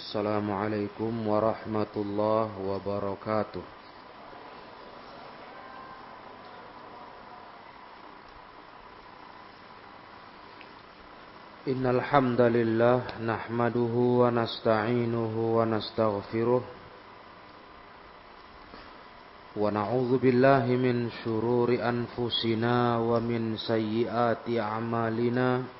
Assalamualaikum warahmatullah wabarakatuh. Innal hamdalillah wa nasta'inuhu wa nastaghfiruh wa billahi min shururi anfusina wa min sayyiati a'malina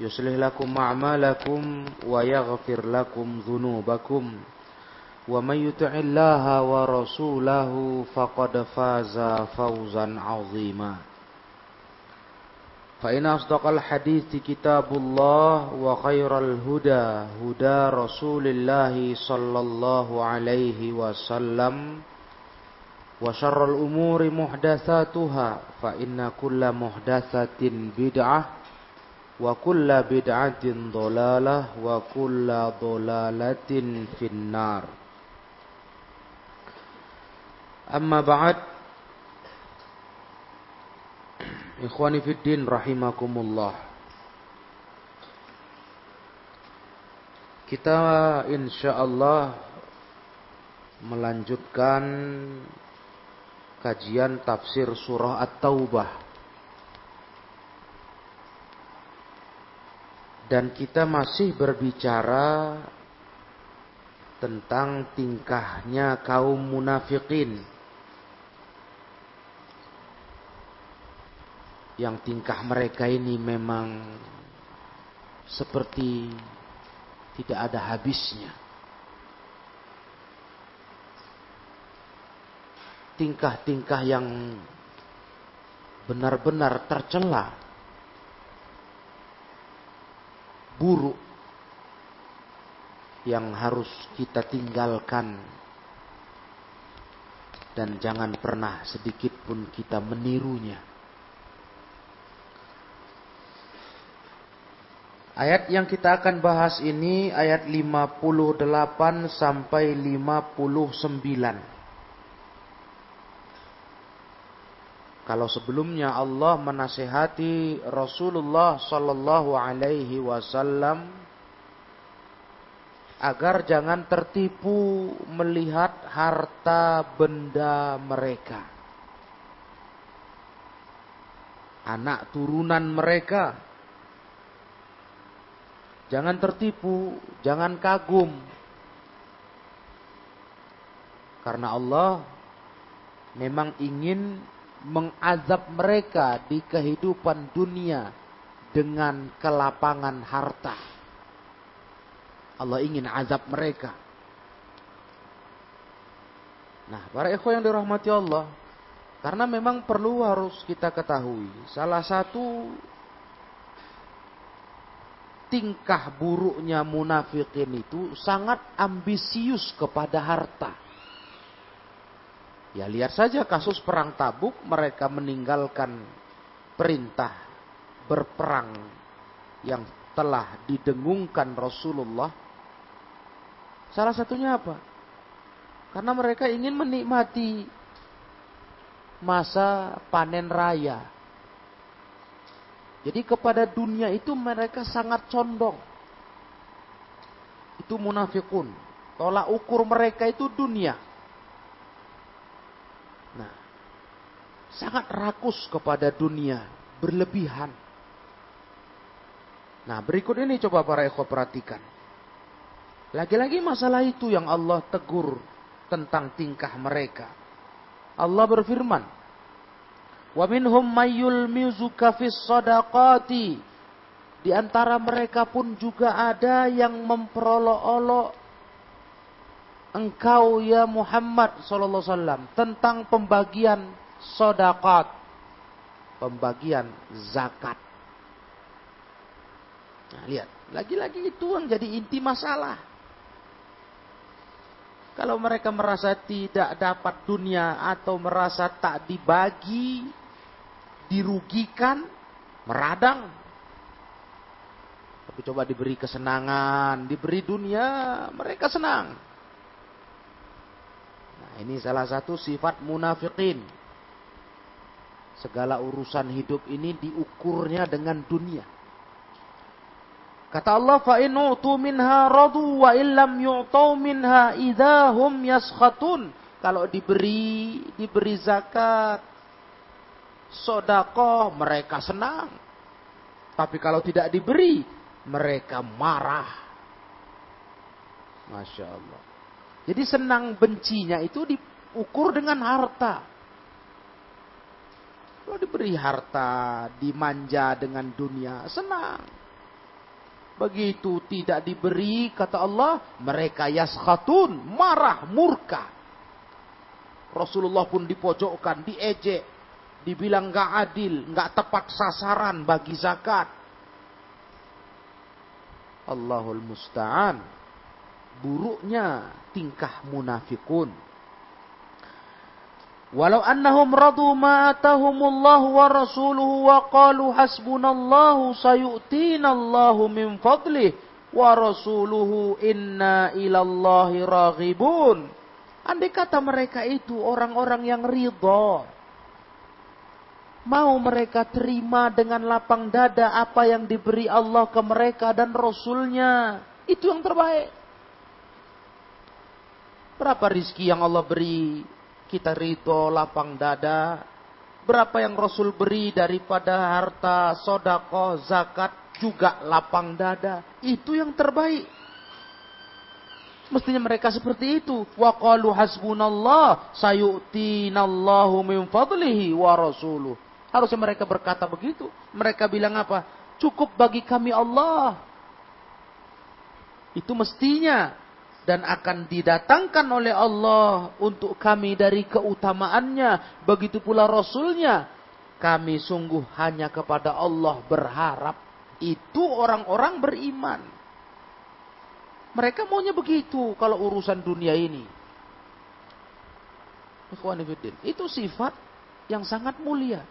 يصلح لكم أعمالكم ويغفر لكم ذنوبكم ومن يطع الله ورسوله فقد فاز فوزا عظيما فإن أصدق الحديث كتاب الله وخير الهدى هدى رسول الله صلى الله عليه وسلم وشر الأمور محدثاتها فإن كل محدثة بدعة wa kulla bid'atin dhalalah wa kulla dhalalatin finnar. Amma ba'd. Ikhwani fiddin rahimakumullah. Kita insyaallah melanjutkan kajian tafsir surah at-taubah. Dan kita masih berbicara tentang tingkahnya kaum munafikin. Yang tingkah mereka ini memang seperti tidak ada habisnya. tingkah-tingkah yang benar-benar tercela, buruk yang harus kita tinggalkan dan jangan pernah sedikit pun kita menirunya. Ayat yang kita akan bahas ini ayat 58 sampai 59. Kalau sebelumnya Allah menasehati Rasulullah sallallahu alaihi wasallam agar jangan tertipu melihat harta benda mereka. Anak turunan mereka. Jangan tertipu, jangan kagum. Karena Allah memang ingin mengazab mereka di kehidupan dunia dengan kelapangan harta. Allah ingin azab mereka. Nah, para ikhwan yang dirahmati Allah, karena memang perlu harus kita ketahui, salah satu tingkah buruknya munafikin itu sangat ambisius kepada harta. Ya lihat saja kasus perang tabuk mereka meninggalkan perintah berperang yang telah didengungkan Rasulullah. Salah satunya apa? Karena mereka ingin menikmati masa panen raya. Jadi kepada dunia itu mereka sangat condong. Itu munafikun. Tolak ukur mereka itu dunia. Sangat rakus kepada dunia, berlebihan. Nah, berikut ini coba para ikhwah perhatikan. Lagi-lagi masalah itu yang Allah tegur tentang tingkah mereka. Allah berfirman, "Wa minhum mayyul mizuka fis sadaqati." Di antara mereka pun juga ada yang memperolok-olok engkau ya Muhammad sallallahu alaihi wasallam tentang pembagian sedekah, pembagian zakat. Nah, lihat, lagi-lagi itu yang jadi inti masalah. Kalau mereka merasa tidak dapat dunia atau merasa tak dibagi, dirugikan, meradang. Tapi coba diberi kesenangan, diberi dunia, mereka senang. Nah, ini salah satu sifat munafikin. Segala urusan hidup ini diukurnya dengan dunia. Kata Allah, fa utu minha radu wa illam yu'tau minha idahum. Kalau diberi, diberi zakat, sodako, mereka senang. Tapi kalau tidak diberi, mereka marah. Masya Allah. Jadi senang bencinya itu diukur dengan harta. Kalau diberi harta, dimanja dengan dunia, senang. Begitu tidak diberi, kata Allah, mereka yaskhatun, marah, murka. Rasulullah pun dipojokkan, diejek, dibilang gak adil, gak tepat sasaran bagi zakat. Allahul Musta'an. Buruknya tingkah munafikun. Walau annahum radu ma atahumullahu wa rasuluhu wa qalu hasbunallahu sayu'tinallahu min fadlih wa rasuluhu inna ilallahi raghibun. Andai kata mereka itu orang-orang yang ridho. Mau mereka terima dengan lapang dada apa yang diberi Allah ke mereka dan Rasulnya. Itu yang terbaik. Berapa rizki yang Allah beri kita ridho lapang dada. Berapa yang Rasul beri daripada harta, sodako, zakat, juga lapang dada. Itu yang terbaik. Mestinya mereka seperti itu. Wa qalu hasbunallah sayu'tinallahu min fadlihi wa rasuluh. Harusnya mereka berkata begitu. Mereka bilang apa? Cukup bagi kami Allah. Itu mestinya dan akan didatangkan oleh Allah untuk kami dari keutamaannya. Begitu pula Rasulnya. Kami sungguh hanya kepada Allah berharap. Itu orang-orang beriman. Mereka maunya begitu kalau urusan dunia ini. Itu sifat yang sangat mulia.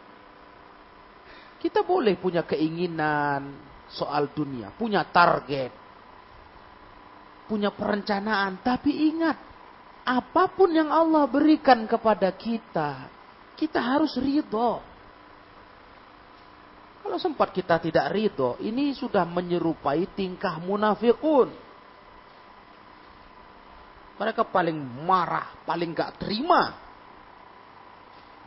Kita boleh punya keinginan soal dunia, punya target punya perencanaan. Tapi ingat, apa pun yang Allah berikan kepada kita, kita harus ridho. Kalau sempat kita tidak ridho, ini sudah menyerupai tingkah munafikun. Mereka paling marah, paling gak terima.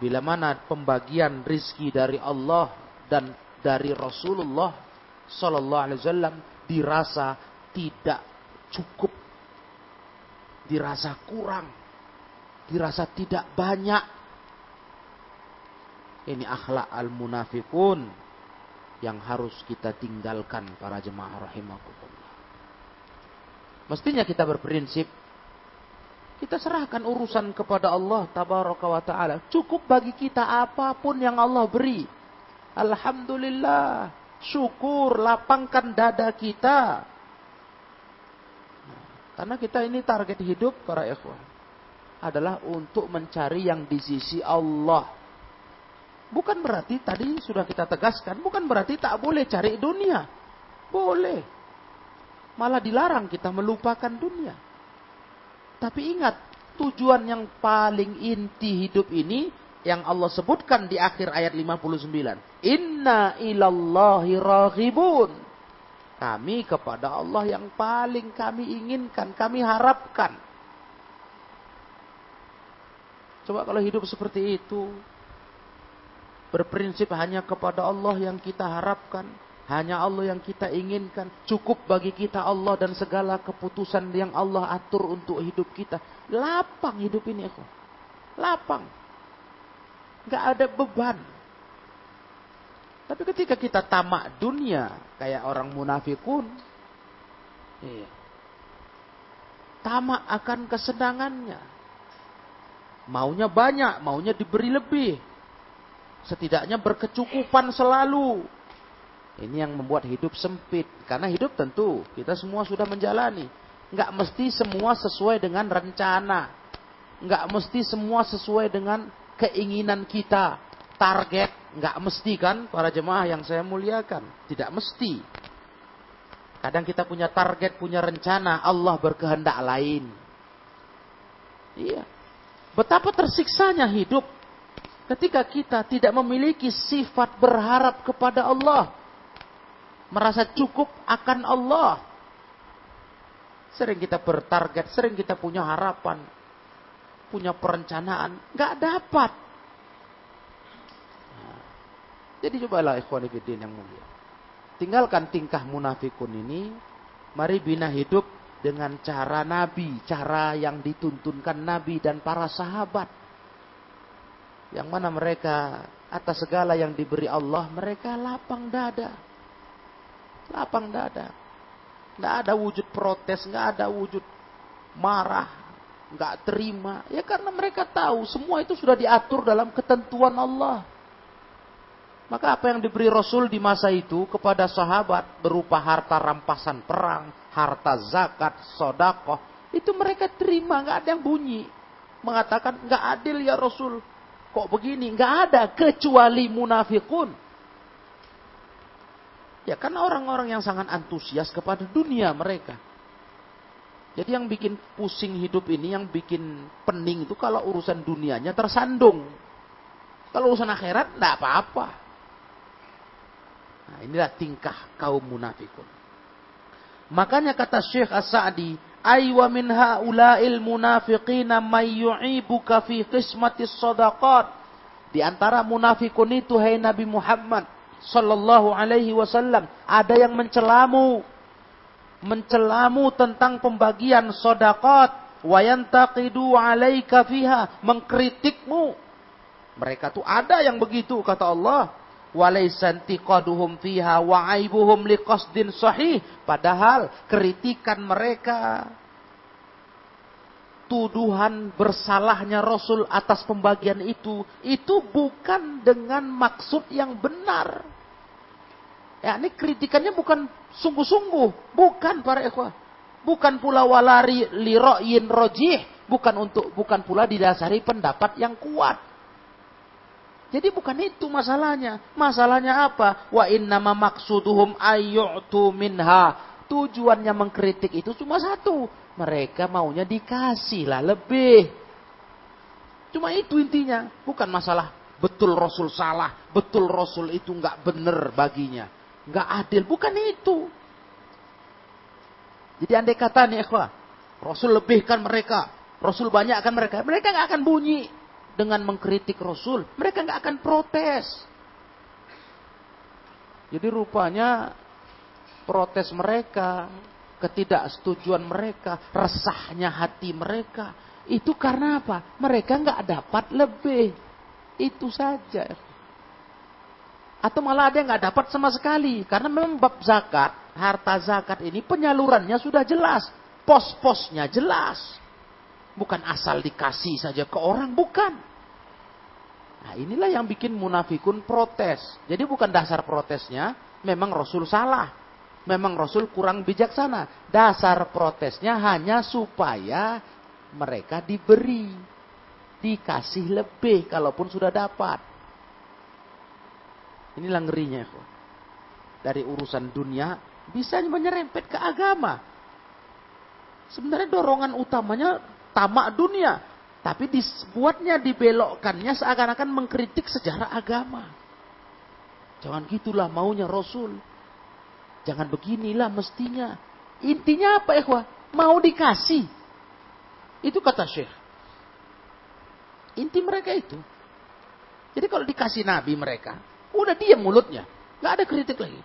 Bila mana pembagian rizki dari Allah dan dari Rasulullah Sallallahu Alaihi Wasallam dirasa tidak cukup, dirasa kurang, dirasa tidak banyak. Ini akhlak al-munafikun yang harus kita tinggalkan para jemaah rahimakumullah. Mestinya kita berprinsip kita serahkan urusan kepada Allah tabaraka wa taala. Cukup bagi kita apa pun yang Allah beri. Alhamdulillah. Syukur lapangkan dada kita karena kita ini target hidup para ikhwan adalah untuk mencari yang di sisi Allah. Bukan berarti tadi sudah kita tegaskan, bukan berarti tak boleh cari dunia. Boleh. Malah dilarang kita melupakan dunia. Tapi ingat, tujuan yang paling inti hidup ini yang Allah sebutkan di akhir ayat 59. Inna ilallahi raghibun. Kami kepada Allah yang paling kami inginkan, kami harapkan. Coba kalau hidup seperti itu, berprinsip hanya kepada Allah yang kita harapkan, Hanya Allah yang kita inginkan. Cukup bagi kita Allah dan segala keputusan yang Allah atur untuk hidup kita. Lapang hidup ini. Aku. Lapang. Gak ada beban. Tapi ketika kita tamak dunia. Kayak orang munafikun. Iya. Tamak akan kesenangannya. Maunya banyak, maunya diberi lebih. Setidaknya berkecukupan selalu. Ini yang membuat hidup sempit. Karena hidup tentu kita semua sudah menjalani. Nggak mesti semua sesuai dengan rencana. Nggak mesti semua sesuai dengan keinginan kita. Target. Nggak mesti kan para jemaah yang saya muliakan. Tidak mesti. Kadang kita punya target, punya rencana. Allah berkehendak lain. Iya. Betapa tersiksanya hidup ketika kita tidak memiliki sifat berharap kepada Allah merasa cukup akan Allah. Sering kita bertarget, sering kita punya harapan, punya perencanaan, nggak dapat. Nah, jadi cobalah ikhwan yang mulia. Tinggalkan tingkah munafikun ini, mari bina hidup dengan cara Nabi, cara yang dituntunkan Nabi dan para sahabat. Yang mana mereka atas segala yang diberi Allah, mereka lapang dada Lapang dada. Nggak ada wujud protes, nggak ada wujud marah, nggak terima. Ya karena mereka tahu semua itu sudah diatur dalam ketentuan Allah. Maka apa yang diberi Rasul di masa itu kepada sahabat berupa harta rampasan perang, harta zakat, sodakoh, itu mereka terima, nggak ada yang bunyi. Mengatakan nggak adil ya Rasul, kok begini? Nggak ada kecuali munafikun Ya karena orang-orang yang sangat antusias kepada dunia mereka. Jadi yang bikin pusing hidup ini, yang bikin pening itu kalau urusan dunianya tersandung. Kalau urusan akhirat, tidak apa-apa. Nah, inilah tingkah kaum munafikun. Makanya kata Syekh As-Sa'di, Aywa min ha'ula'il munafiqina may yu'ibuka fi qismatis sadaqat. Di antara munafikun itu, hai Nabi Muhammad, Sallallahu alaihi wasallam. Ada yang mencelamu. Mencelamu tentang pembagian sodakot. Wayantaqidu alaika fiha. Mengkritikmu. Mereka tuh ada yang begitu kata Allah. Walaisantiqaduhum fiha wa'aibuhum liqasdin sahih. Padahal kritikan mereka tuduhan bersalahnya Rasul atas pembagian itu, itu bukan dengan maksud yang benar. Ya, ini kritikannya bukan sungguh-sungguh, bukan para ikhwah. Bukan pula walari liro'yin rojih, bukan untuk bukan pula didasari pendapat yang kuat. Jadi bukan itu masalahnya. Masalahnya apa? Wa innama maksuduhum ayyu'tu minha. Tujuannya mengkritik itu cuma satu. Mereka maunya dikasih lah lebih. Cuma itu intinya. Bukan masalah betul Rasul salah. Betul Rasul itu nggak benar baginya nggak adil. Bukan itu. Jadi andai kata nih ikhwah, Rasul lebihkan mereka, Rasul banyakkan mereka, mereka nggak akan bunyi dengan mengkritik Rasul. Mereka nggak akan protes. Jadi rupanya protes mereka, ketidaksetujuan mereka, resahnya hati mereka, itu karena apa? Mereka nggak dapat lebih. Itu saja. Atau malah ada yang nggak dapat sama sekali. Karena memang bab zakat, harta zakat ini penyalurannya sudah jelas. Pos-posnya jelas. Bukan asal dikasih saja ke orang, bukan. Nah inilah yang bikin munafikun protes. Jadi bukan dasar protesnya, memang Rasul salah. Memang Rasul kurang bijaksana. Dasar protesnya hanya supaya mereka diberi. Dikasih lebih kalaupun sudah dapat. Inilah ngerinya. Dari urusan dunia bisa menyerempet ke agama. Sebenarnya dorongan utamanya tamak dunia. Tapi dibuatnya, dibelokkannya seakan-akan mengkritik sejarah agama. Jangan gitulah maunya Rasul. Jangan beginilah mestinya. Intinya apa ikhwah? Mau dikasih. Itu kata Syekh. Inti mereka itu. Jadi kalau dikasih Nabi mereka, Udah diam mulutnya. Nggak ada kritik lagi.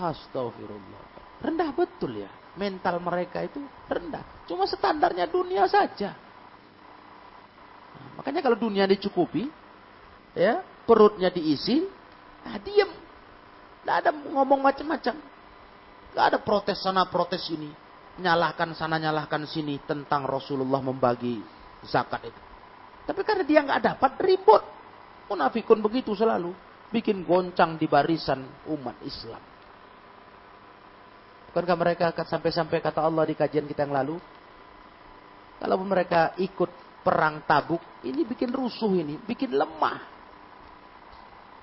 Astagfirullah. Rendah betul ya. Mental mereka itu rendah. Cuma standarnya dunia saja. Nah, makanya kalau dunia dicukupi, ya perutnya diisi, nah diam. Tidak ada ngomong macam-macam. Tidak ada protes sana, protes ini. Nyalahkan sana, nyalahkan sini tentang Rasulullah membagi zakat itu. Tapi karena dia nggak dapat ribut. Munafikun begitu selalu. Bikin goncang di barisan umat Islam. Bukankah mereka sampai-sampai kata Allah di kajian kita yang lalu? Kalau mereka ikut perang tabuk, ini bikin rusuh ini, bikin lemah.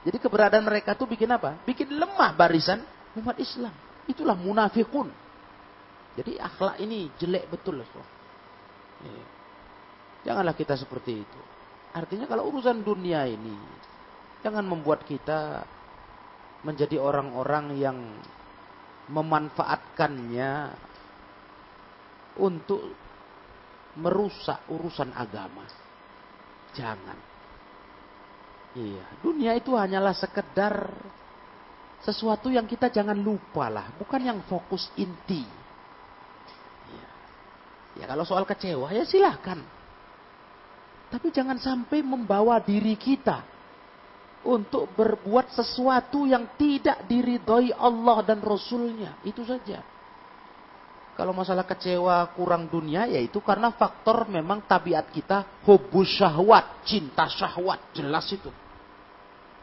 Jadi keberadaan mereka tuh bikin apa? Bikin lemah barisan umat Islam. Itulah munafikun. Jadi akhlak ini jelek betul. Ya. Janganlah kita seperti itu. Artinya kalau urusan dunia ini, jangan membuat kita menjadi orang-orang yang memanfaatkannya untuk merusak urusan agama. Jangan. Iya, dunia itu hanyalah sekedar sesuatu yang kita jangan lupa lah, bukan yang fokus inti. Ya, ya kalau soal kecewa ya silahkan. Tapi jangan sampai membawa diri kita untuk berbuat sesuatu yang tidak diridhoi Allah dan Rasulnya. Itu saja. Kalau masalah kecewa kurang dunia, ya itu karena faktor memang tabiat kita hubus syahwat, cinta syahwat. Jelas itu.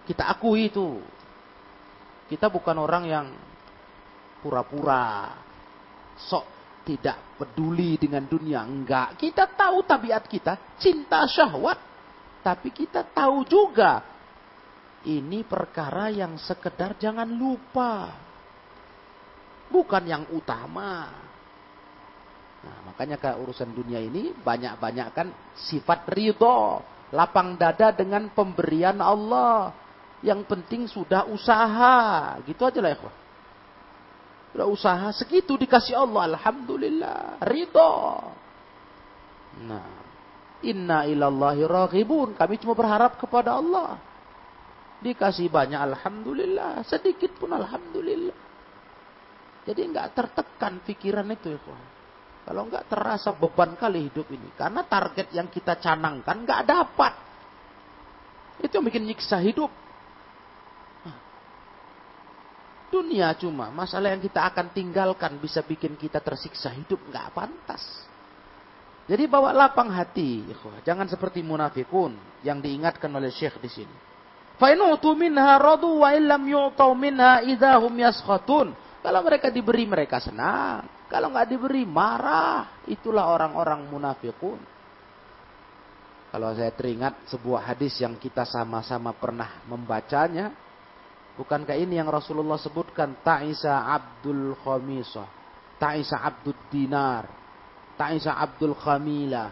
Kita akui itu. Kita bukan orang yang pura-pura, sok tidak peduli dengan dunia. Enggak. Kita tahu tabiat kita, cinta syahwat. Tapi kita tahu juga ini perkara yang sekedar jangan lupa. Bukan yang utama. Nah, makanya ke urusan dunia ini banyak-banyak kan sifat ridho. Lapang dada dengan pemberian Allah. Yang penting sudah usaha. Gitu aja lah ya. Sudah usaha segitu dikasih Allah. Alhamdulillah. Ridho. Nah. Inna ilallahi raghibun. Kami cuma berharap kepada Allah. Dikasih banyak Alhamdulillah. Sedikit pun Alhamdulillah. Jadi nggak tertekan pikiran itu. Ya, Kalau nggak terasa beban kali hidup ini. Karena target yang kita canangkan nggak dapat. Itu yang bikin nyiksa hidup. Dunia cuma masalah yang kita akan tinggalkan bisa bikin kita tersiksa hidup nggak pantas. Jadi bawa lapang hati, jangan seperti munafikun yang diingatkan oleh Syekh di sini. Fa'inutu minha radu wa illam yu'tau minha idahum yaskhatun. Kalau mereka diberi mereka senang. Kalau nggak diberi marah. Itulah orang-orang munafikun. Kalau saya teringat sebuah hadis yang kita sama-sama pernah membacanya. Bukankah ini yang Rasulullah sebutkan? Ta'isa Abdul Khamisah. Ta'isa Abdul Dinar. Ta'isa Abdul Khamila.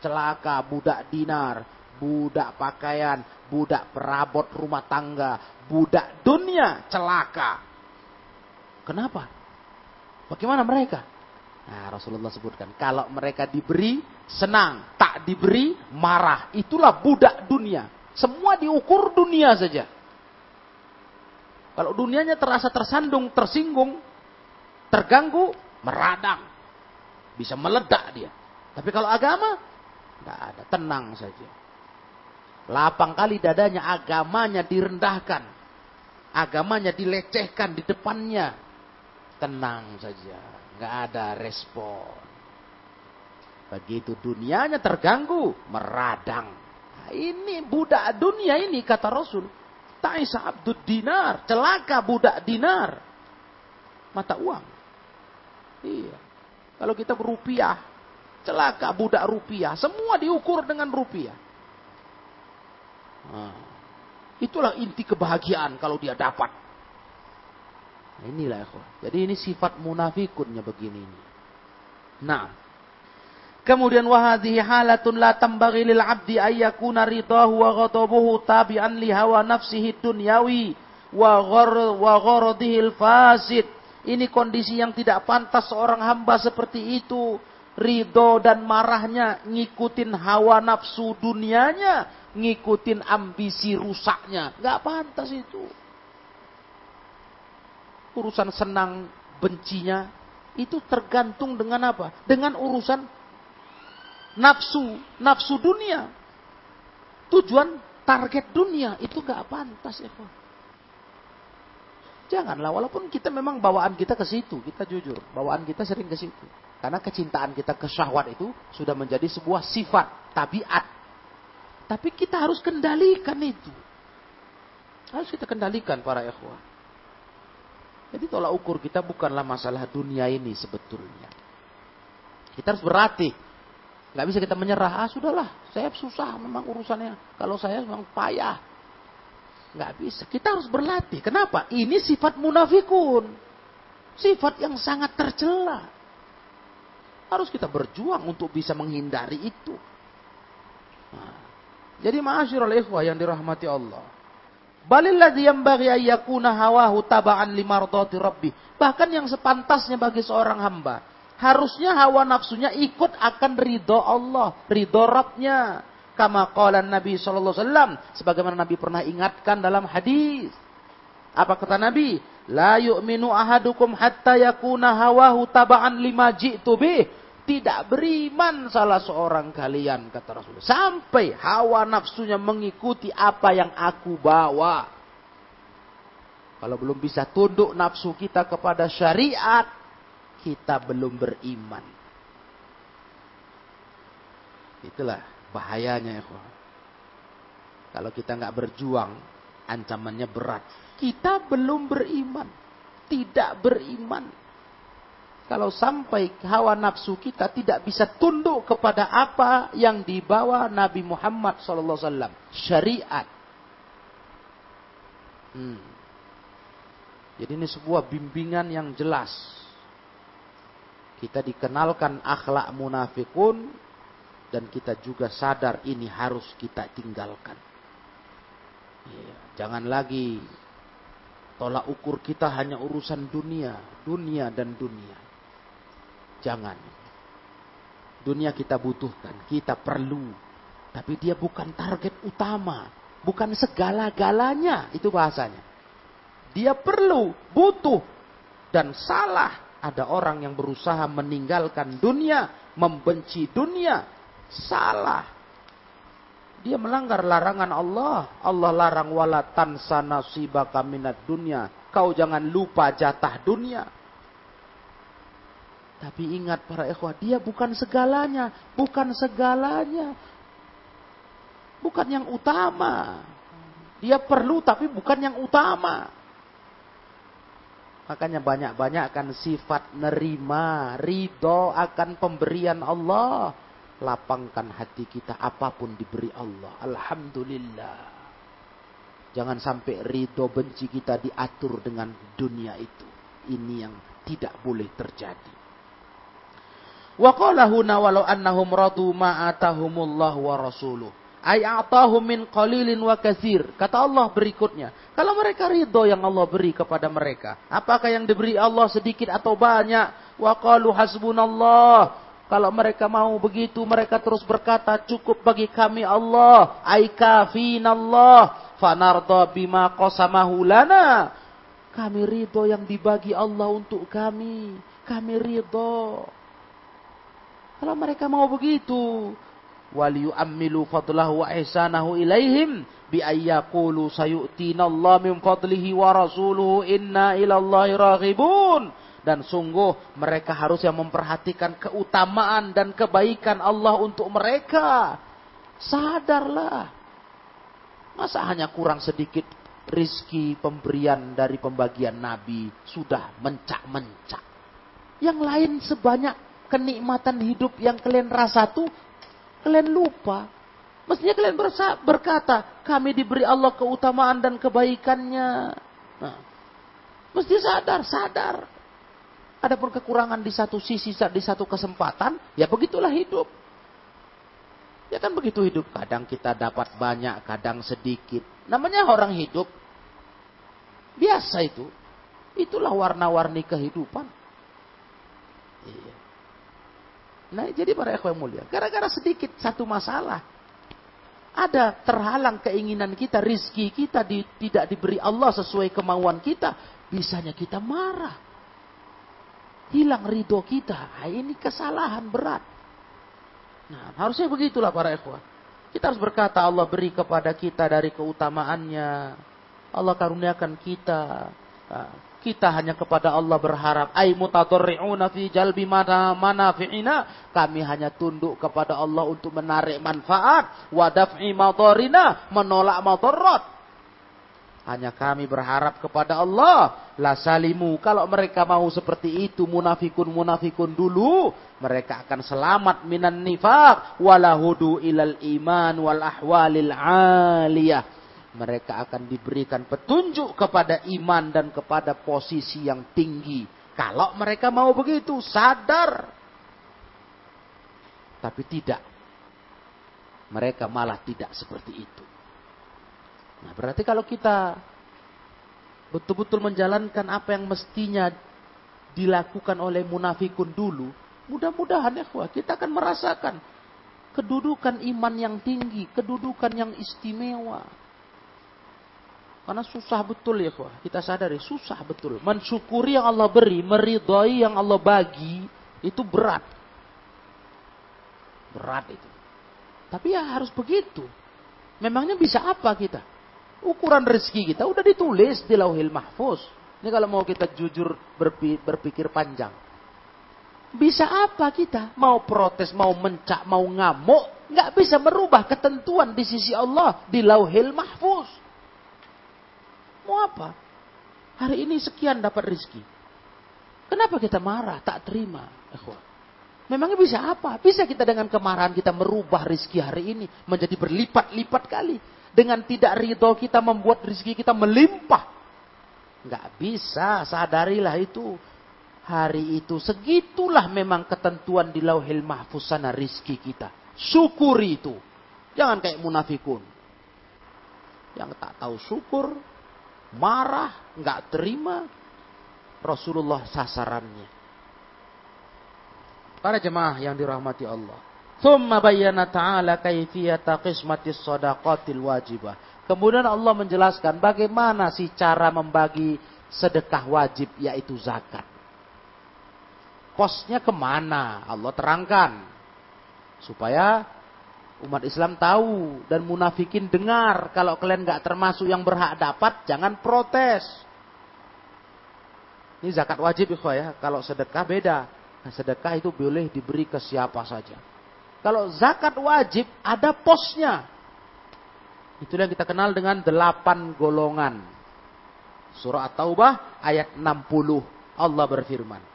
Celaka budak dinar. Budak pakaian budak perabot rumah tangga, budak dunia celaka. Kenapa? Bagaimana mereka? Nah, Rasulullah sebutkan, kalau mereka diberi senang, tak diberi marah. Itulah budak dunia. Semua diukur dunia saja. Kalau dunianya terasa tersandung, tersinggung, terganggu, meradang. Bisa meledak dia. Tapi kalau agama, tidak ada. Tenang saja. Lapang kali dadanya agamanya direndahkan. Agamanya dilecehkan di depannya. Tenang saja. Nggak ada respon. Begitu dunianya terganggu, meradang. Nah, ini budak dunia ini kata Rasul. Ta'isa abdud dinar. Celaka budak dinar. Mata uang. Iya. Kalau kita berupiah, celaka budak rupiah. Semua diukur dengan rupiah. Nah, itulah inti kebahagiaan kalau dia dapat. Inilah ya. Jadi ini sifat munafikunnya begini. Nah, Kemudian wahadhi halatun la tambaghi lil 'abdi ayyakuna ridahu wa ghadabuhu tabi'an li hawa nafsihi dunyawi wa wa gharadihil fasid. Ini kondisi yang tidak pantas seorang hamba seperti itu. Ridho dan marahnya ngikutin hawa nafsu dunianya ngikutin ambisi rusaknya. Nggak pantas itu. urusan senang bencinya itu tergantung dengan apa? Dengan urusan nafsu, nafsu dunia. Tujuan target dunia itu gak pantas ya Janganlah, walaupun kita memang bawaan kita ke situ, kita jujur, bawaan kita sering ke situ. Karena kecintaan kita ke syahwat itu sudah menjadi sebuah sifat, tabiat. Tapi kita harus kendalikan itu. Harus kita kendalikan para ikhwah. Jadi tolak ukur kita bukanlah masalah dunia ini sebetulnya. Kita harus berlatih. Gak bisa kita menyerah. Ah sudahlah, saya susah memang urusannya. Kalau saya memang payah. Nggak bisa. Kita harus berlatih. Kenapa? Ini sifat munafikun. Sifat yang sangat tercela. Harus kita berjuang untuk bisa menghindari itu. Nah, jadi ma'asyirul ikhwah yang dirahmati Allah. Balilladzi yanbaghi ayyakuna hawahu taba'an limardati rabbi. Bahkan yang sepantasnya bagi seorang hamba. Harusnya hawa nafsunya ikut akan ridho Allah. Ridho Rabbnya kama qala Nabi wasallam sebagaimana Nabi pernah ingatkan dalam hadis. Apa kata Nabi? La yu'minu ahadukum hatta yakuna hawahu taba'an lima ji'tu bih. Tidak beriman salah seorang kalian kata Rasulullah sampai hawa nafsunya mengikuti apa yang aku bawa. Kalau belum bisa tunduk nafsu kita kepada syariat, kita belum beriman. Itulah Bahayanya ya Kalau kita nggak berjuang, ancamannya berat. Kita belum beriman. Tidak beriman. Kalau sampai hawa nafsu kita tidak bisa tunduk kepada apa yang dibawa Nabi Muhammad SAW. Syariat. Hmm. Jadi ini sebuah bimbingan yang jelas. Kita dikenalkan akhlak munafikun dan kita juga sadar ini harus kita tinggalkan. Ya, jangan lagi tolak ukur kita hanya urusan dunia, dunia dan dunia. Jangan. Dunia kita butuhkan, kita perlu. Tapi dia bukan target utama, bukan segala-galanya, itu bahasanya. Dia perlu, butuh, dan salah ada orang yang berusaha meninggalkan dunia, membenci dunia, Salah. Dia melanggar larangan Allah. Allah larang wala tansa nasibaka minat dunia. Kau jangan lupa jatah dunia. Tapi ingat para ikhwah, dia bukan segalanya. Bukan segalanya. Bukan yang utama. Dia perlu tapi bukan yang utama. Makanya banyak-banyak sifat nerima, ridho akan pemberian Allah lapangkan hati kita apa pun diberi Allah. Alhamdulillah. Jangan sampai ridho benci kita diatur dengan dunia itu. Ini yang tidak boleh terjadi. Wa walau annahum radu ma atahumullah wa rasuluh. Ay atahum min qalilin wa katsir. Kata Allah berikutnya, kalau mereka ridho yang Allah beri kepada mereka, apakah yang diberi Allah sedikit atau banyak? Wa qalu hasbunallah kalau mereka mau begitu, mereka terus berkata, cukup bagi kami Allah. Aikafin Allah. Fanarda bima qasamahu lana. Kami ridho yang dibagi Allah untuk kami. Kami ridho. Kalau mereka mau begitu. Waliyu'ammilu fadlahu wa ihsanahu ilaihim. Biayyakulu sayu'tina Allah min fadlihi wa rasuluhu inna ilallahi raghibun dan sungguh mereka harus yang memperhatikan keutamaan dan kebaikan Allah untuk mereka. Sadarlah. Masa hanya kurang sedikit rizki pemberian dari pembagian Nabi sudah mencak-mencak. Yang lain sebanyak kenikmatan hidup yang kalian rasa tuh kalian lupa. Mestinya kalian berkata, kami diberi Allah keutamaan dan kebaikannya. Nah, mesti sadar, sadar. Adapun kekurangan di satu sisi, di satu kesempatan, ya begitulah hidup. Ya kan begitu hidup. Kadang kita dapat banyak, kadang sedikit. Namanya orang hidup. Biasa itu. Itulah warna-warni kehidupan. Iya. Nah, jadi para ikhwan mulia, gara-gara sedikit satu masalah, ada terhalang keinginan kita, rizki kita di, tidak diberi Allah sesuai kemauan kita, bisanya kita marah. Hilang ridho kita. Ini kesalahan berat. Nah, harusnya begitulah para ikhwan. Kita harus berkata Allah beri kepada kita dari keutamaannya. Allah karuniakan kita. Nah, kita hanya kepada Allah berharap. Ay mutatorri'una fi jalbi mana manafi'ina. Kami hanya tunduk kepada Allah untuk menarik manfaat. Wadaf'i madorina. Menolak madorot. Hanya kami berharap kepada Allah. La salimu. Kalau mereka mau seperti itu. Munafikun-munafikun dulu. Mereka akan selamat minan nifak. Walahudu ilal iman wal ahwalil aliyah. Mereka akan diberikan petunjuk kepada iman dan kepada posisi yang tinggi. Kalau mereka mau begitu. Sadar. Tapi tidak. Mereka malah tidak seperti itu. Nah, berarti kalau kita betul-betul menjalankan apa yang mestinya dilakukan oleh munafikun dulu, mudah-mudahan ya kita akan merasakan kedudukan iman yang tinggi, kedudukan yang istimewa. Karena susah betul ya kita sadari susah betul. Mensyukuri yang Allah beri, meridhoi yang Allah bagi, itu berat. Berat itu. Tapi ya harus begitu. Memangnya bisa apa kita? Ukuran rezeki kita udah ditulis di lauhil mahfuz. Ini kalau mau kita jujur berpikir panjang. Bisa apa kita? Mau protes, mau mencak, mau ngamuk. Nggak bisa merubah ketentuan di sisi Allah. Di lauhil mahfuz. Mau apa? Hari ini sekian dapat rezeki. Kenapa kita marah, tak terima? Memangnya bisa apa? Bisa kita dengan kemarahan kita merubah rezeki hari ini menjadi berlipat-lipat kali dengan tidak ridho kita membuat rezeki kita melimpah. Nggak bisa, sadarilah itu. Hari itu segitulah memang ketentuan di lauhil mahfuz sana rizki kita. Syukuri itu. Jangan kayak munafikun. Yang tak tahu syukur, marah, nggak terima. Rasulullah sasarannya. Para jemaah yang dirahmati Allah. Thumma bayyana ta'ala kaifiyata qismatis sadaqatil wajibah. Kemudian Allah menjelaskan bagaimana sih cara membagi sedekah wajib yaitu zakat. Posnya ke mana? Allah terangkan. Supaya umat Islam tahu dan munafikin dengar. Kalau kalian nggak termasuk yang berhak dapat, jangan protes. Ini zakat wajib ya. Kalau sedekah beda. Nah, sedekah itu boleh diberi ke siapa saja. Kalau zakat wajib ada posnya. Itulah yang kita kenal dengan delapan golongan. Surah At-Taubah ayat 60. Allah berfirman.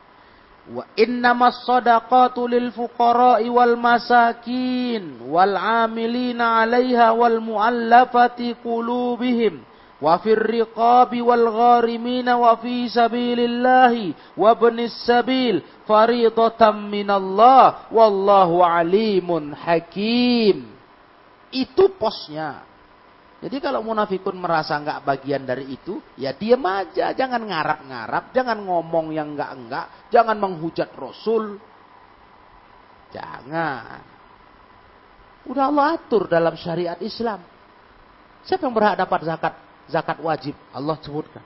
Wa innamas sadaqatu lil fuqara'i wal masakin wal amilina 'alaiha wal mu'allafati qulubihim wa fir riqabi wal gharimina wa fi sabilillahi wa ibnis sabil faridatan minallah wallahu alimun hakim. Itu posnya. Jadi kalau munafikun merasa nggak bagian dari itu, ya diam aja, jangan ngarap-ngarap, jangan ngomong yang enggak-enggak, jangan menghujat Rasul. Jangan. Udah Allah atur dalam syariat Islam. Siapa yang berhak dapat zakat? zakat wajib. Allah sebutkan.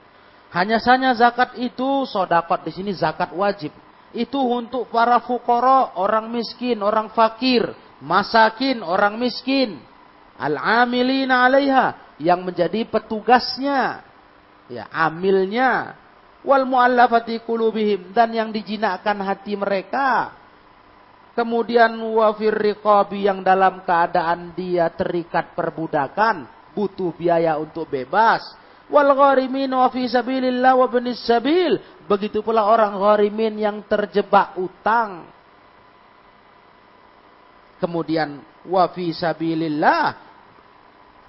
Hanya saja zakat itu sodakot di sini zakat wajib. Itu untuk para fukoro, orang miskin, orang fakir, masakin, orang miskin. Al-amilina alaiha. Yang menjadi petugasnya. Ya, amilnya. Wal mu'allafati kulubihim. Dan yang dijinakkan hati mereka. Kemudian wafir riqabi yang dalam keadaan dia terikat perbudakan butuh biaya untuk bebas. Wal gharimin wa fi sabilillah wa benis sabil. Begitu pula orang gharimin yang terjebak utang. Kemudian wa fi sabilillah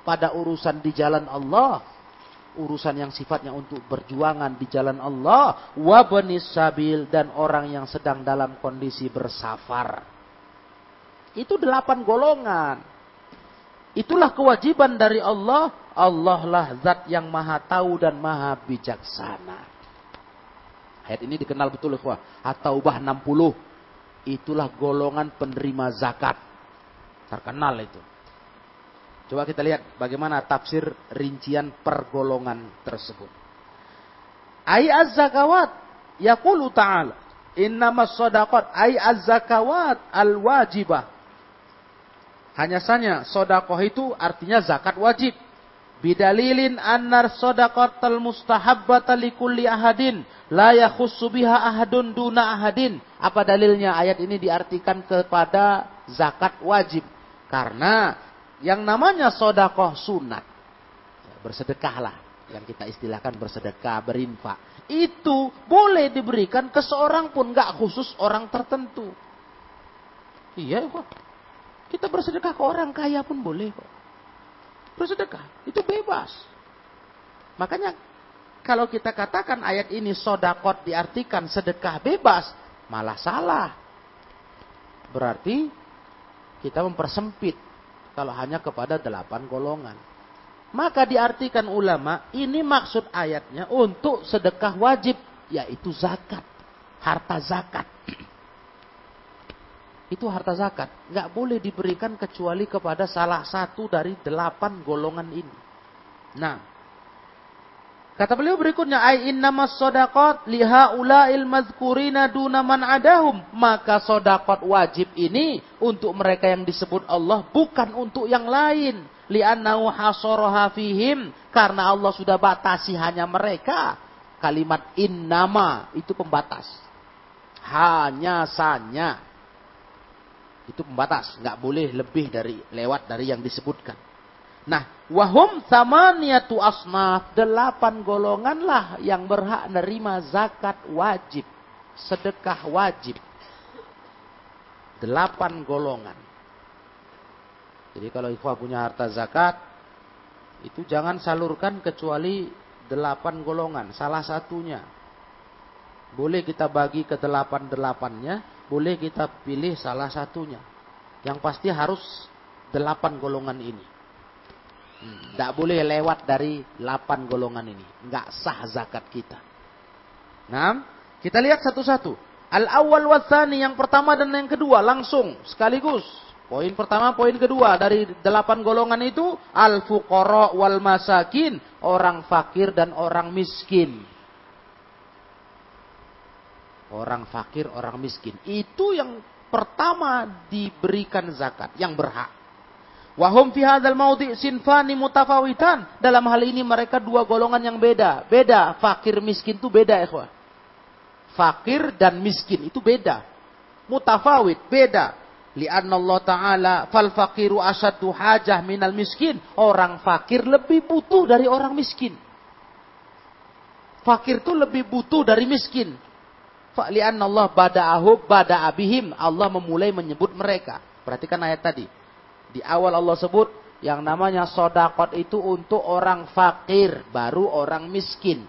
pada urusan di jalan Allah, urusan yang sifatnya untuk perjuangan di jalan Allah, wa benis sabil dan orang yang sedang dalam kondisi bersafar. Itu delapan golongan. Itulah kewajiban dari Allah. Allah lah zat yang maha tahu dan maha bijaksana. Ayat ini dikenal betul ikhwah. At-Taubah 60. Itulah golongan penerima zakat. Terkenal itu. Coba kita lihat bagaimana tafsir rincian pergolongan tersebut. Ai az-zakawat. Yaqulu ta'ala. Innamas sadaqat ai az-zakawat al-wajibah. Hanya saja sodakoh itu artinya zakat wajib. Bidalilin annar al mustahabbata likulli ahadin. La yakhussu biha ahadun duna ahadin. Apa dalilnya ayat ini diartikan kepada zakat wajib? Karena yang namanya sodakoh sunat. Bersedekahlah. Yang kita istilahkan bersedekah, berinfak. Itu boleh diberikan ke seorang pun. Nggak khusus orang tertentu. Iya kok. Kita bersedekah ke orang kaya pun boleh kok. Bersedekah. Itu bebas. Makanya kalau kita katakan ayat ini sodakot diartikan sedekah bebas, malah salah. Berarti kita mempersempit kalau hanya kepada delapan golongan. Maka diartikan ulama, ini maksud ayatnya untuk sedekah wajib, yaitu zakat. Harta zakat. Itu harta zakat. Nggak boleh diberikan kecuali kepada salah satu dari delapan golongan ini. Nah, Kata beliau berikutnya, ai innamas sadaqat liha ulail mazkurina duna man adahum. Maka sodakot wajib ini untuk mereka yang disebut Allah bukan untuk yang lain. Li'annahu hasaraha fihim karena Allah sudah batasi hanya mereka. Kalimat innama itu pembatas. Hanya sanya. Itu pembatas, nggak boleh lebih dari lewat dari yang disebutkan. Nah, wahum samaniyatu asnaf, delapan golongan lah yang berhak nerima zakat wajib, sedekah wajib. Delapan golongan. Jadi kalau ikhwah punya harta zakat, itu jangan salurkan kecuali delapan golongan, salah satunya. Boleh kita bagi ke delapan-delapannya, boleh kita pilih salah satunya. Yang pasti harus delapan golongan ini. Tidak boleh lewat dari 8 golongan ini. Nggak sah zakat kita. Nah, kita lihat satu-satu. Al-awwal wathani yang pertama dan yang kedua langsung sekaligus. Poin pertama, poin kedua dari delapan golongan itu al-fuqara wal masakin, orang fakir dan orang miskin. Orang fakir, orang miskin. Itu yang pertama diberikan zakat, yang berhak. Wahum fi hadzal maudhi sinfani mutafawitan. Dalam hal ini mereka dua golongan yang beda. Beda, fakir miskin itu beda, ikhwah. Fakir dan miskin itu beda. Mutafawit, beda. Lianna Allah Ta'ala fal fakiru asaddu hajah minal miskin. Orang fakir lebih butuh dari orang miskin. Fakir itu lebih butuh dari miskin. Lianna Allah bada'ahub bada'abihim. Allah memulai menyebut mereka. Perhatikan ayat tadi. Di awal Allah sebut yang namanya sodakot itu untuk orang fakir, baru orang miskin.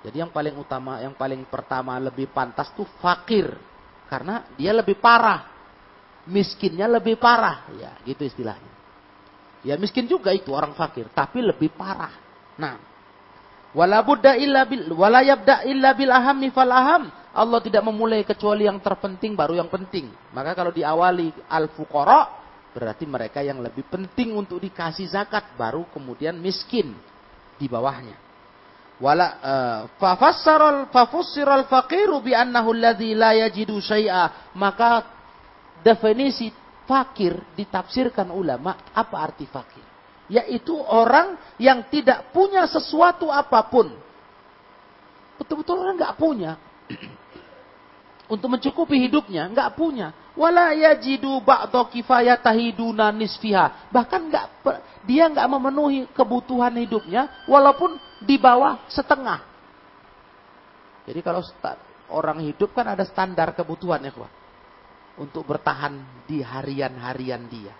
Jadi yang paling utama, yang paling pertama lebih pantas tuh fakir. Karena dia lebih parah. Miskinnya lebih parah. Ya, gitu istilahnya. Ya miskin juga itu orang fakir, tapi lebih parah. Nah, wala illa bil wala illa bil ahammi fal aham. Allah tidak memulai kecuali yang terpenting baru yang penting. Maka kalau diawali al fuqara Berarti mereka yang lebih penting untuk dikasih zakat baru kemudian miskin di bawahnya. Wala uh, fafassiral fafussiral faqiru bi annahu alladhi la yajidu syai'a. Maka definisi fakir ditafsirkan ulama apa arti fakir? Yaitu orang yang tidak punya sesuatu apa pun. Betul-betul orang nggak punya. Untuk mencukupi hidupnya, nggak punya wala yajidu ba'da kifayatahi duna nisfiha. Bahkan enggak dia enggak memenuhi kebutuhan hidupnya walaupun di bawah setengah. Jadi kalau orang hidup kan ada standar kebutuhan ya, Untuk bertahan di harian-harian dia.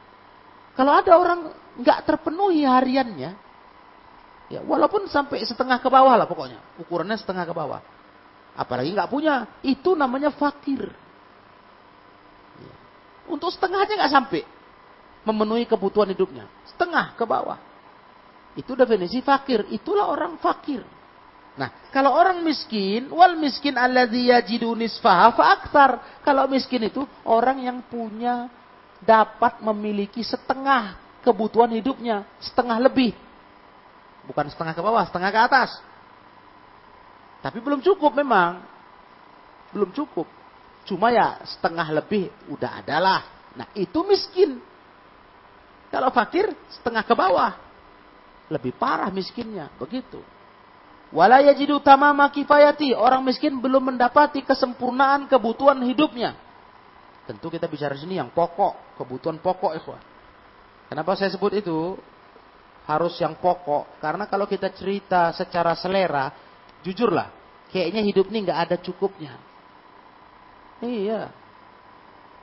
Kalau ada orang nggak terpenuhi hariannya, ya walaupun sampai setengah ke bawah lah pokoknya, ukurannya setengah ke bawah. Apalagi nggak punya, itu namanya fakir. Untuk setengahnya nggak sampai memenuhi kebutuhan hidupnya. Setengah ke bawah. Itu definisi fakir. Itulah orang fakir. Nah, kalau orang miskin, wal miskin alladzi yajidu nisfaha fa Kalau miskin itu orang yang punya dapat memiliki setengah kebutuhan hidupnya, setengah lebih. Bukan setengah ke bawah, setengah ke atas. Tapi belum cukup memang. Belum cukup. Cuma ya setengah lebih udah adalah. Nah itu miskin. Kalau fakir setengah ke bawah. Lebih parah miskinnya. Begitu. Wala yajidu tamama kifayati. Orang miskin belum mendapati kesempurnaan kebutuhan hidupnya. Tentu kita bicara sini yang pokok. Kebutuhan pokok ikhwan. Kenapa saya sebut itu? Harus yang pokok. Karena kalau kita cerita secara selera. Jujurlah. Kayaknya hidup ini nggak ada cukupnya. Iya.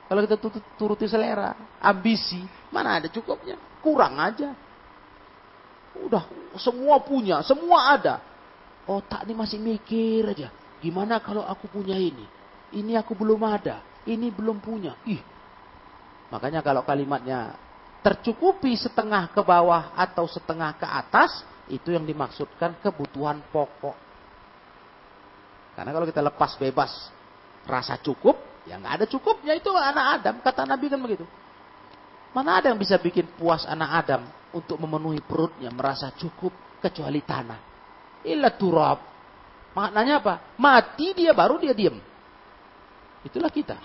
Kalau kita turuti selera, ambisi, mana ada cukupnya? Kurang aja. Udah semua punya, semua ada otak ini masih mikir aja. Gimana kalau aku punya ini? Ini aku belum ada. Ini belum punya. Ih. Makanya kalau kalimatnya tercukupi setengah ke bawah atau setengah ke atas, itu yang dimaksudkan kebutuhan pokok. Karena kalau kita lepas bebas rasa cukup, ya nggak ada cukupnya itu anak Adam. Kata Nabi kan begitu. Mana ada yang bisa bikin puas anak Adam untuk memenuhi perutnya merasa cukup kecuali tanah. Illa turab. Maknanya apa? Mati dia baru dia diam. Itulah kita.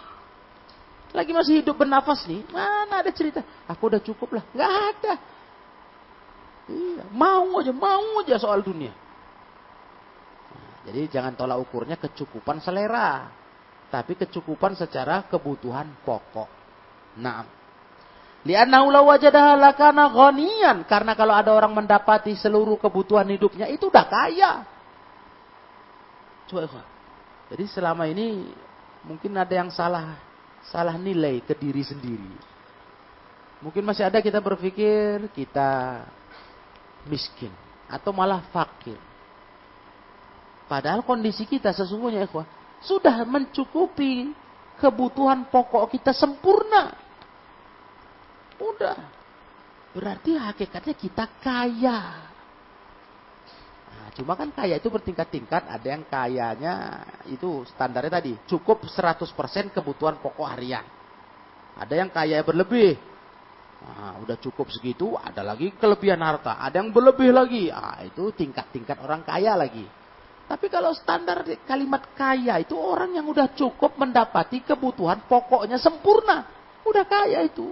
Lagi masih hidup bernafas nih, mana ada cerita? Aku udah cukup lah. Nggak ada. Iya, mau aja, mau aja soal dunia. Jadi jangan tolak ukurnya kecukupan selera. Tapi kecukupan secara kebutuhan pokok. Nah, Liannahu law wajadaha lakana. Karena kalau ada orang mendapati seluruh kebutuhan hidupnya itu udah kaya. Coba. Jadi selama ini mungkin ada yang salah salah nilai ke diri sendiri. Mungkin masih ada kita berpikir kita miskin atau malah fakir. Padahal kondisi kita sesungguhnya ikhwan sudah mencukupi kebutuhan pokok kita sempurna. Udah. Berarti hakikatnya kita kaya. Nah, cuma kan kaya itu bertingkat-tingkat. Ada yang kayanya itu standarnya tadi. Cukup 100% kebutuhan pokok harian. Ada yang kaya berlebih. Nah, udah cukup segitu, ada lagi kelebihan harta. Ada yang berlebih lagi. Ah, itu tingkat-tingkat orang kaya lagi. Tapi kalau standar kalimat kaya itu orang yang udah cukup mendapati kebutuhan pokoknya sempurna. Udah kaya itu.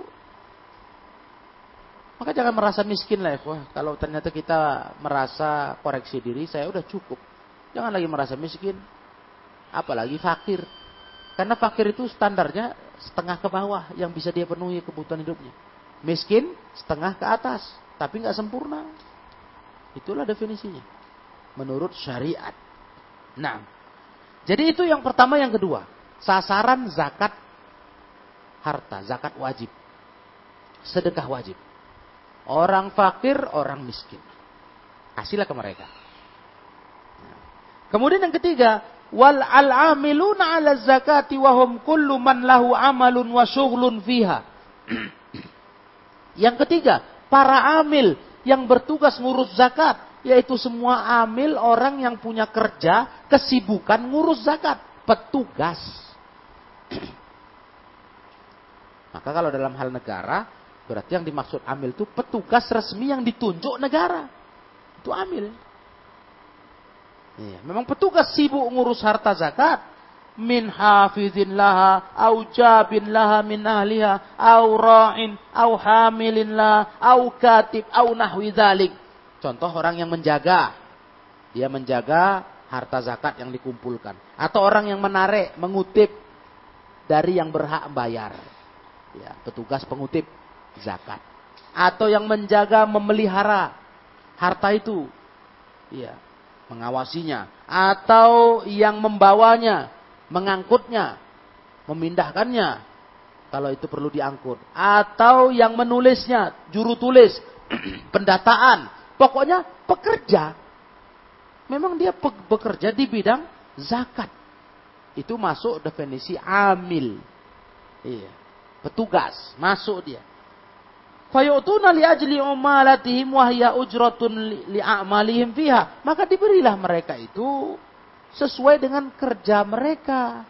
Maka jangan merasa miskin lah ya. Kalau ternyata kita merasa koreksi diri, saya udah cukup. Jangan lagi merasa miskin. Apalagi fakir. Karena fakir itu standarnya setengah ke bawah yang bisa dia penuhi kebutuhan hidupnya. Miskin setengah ke atas. Tapi nggak sempurna. Itulah definisinya. Menurut syariat. Nah. Jadi itu yang pertama yang kedua. Sasaran zakat harta. Zakat wajib. Sedekah wajib. Orang fakir, orang miskin. Kasihlah ke mereka. Kemudian yang ketiga, wal al-amiluna 'ala zakati wa hum kullu man lahu amalun wa fiha. yang ketiga, para amil yang bertugas ngurus zakat, yaitu semua amil orang yang punya kerja, kesibukan ngurus zakat, petugas. Maka kalau dalam hal negara, Berarti yang dimaksud amil itu petugas resmi yang ditunjuk negara. Itu amil. Iya, memang petugas sibuk ngurus harta zakat. Min hafizin laha, au jabin laha min ahliha, au ra'in, au hamilin laha, au katib, au nahwi dhalik. Contoh orang yang menjaga. Dia menjaga harta zakat yang dikumpulkan. Atau orang yang menarik, mengutip dari yang berhak bayar. Ya, petugas pengutip zakat. Atau yang menjaga memelihara harta itu. Iya, mengawasinya. Atau yang membawanya, mengangkutnya, memindahkannya. Kalau itu perlu diangkut. Atau yang menulisnya, juru tulis, pendataan. Pokoknya pekerja. Memang dia bekerja di bidang zakat. Itu masuk definisi amil. Iya. Petugas, masuk dia. Fayutuna li ajli umalatihim wahya ujratun li fiha. Maka diberilah mereka itu sesuai dengan kerja mereka.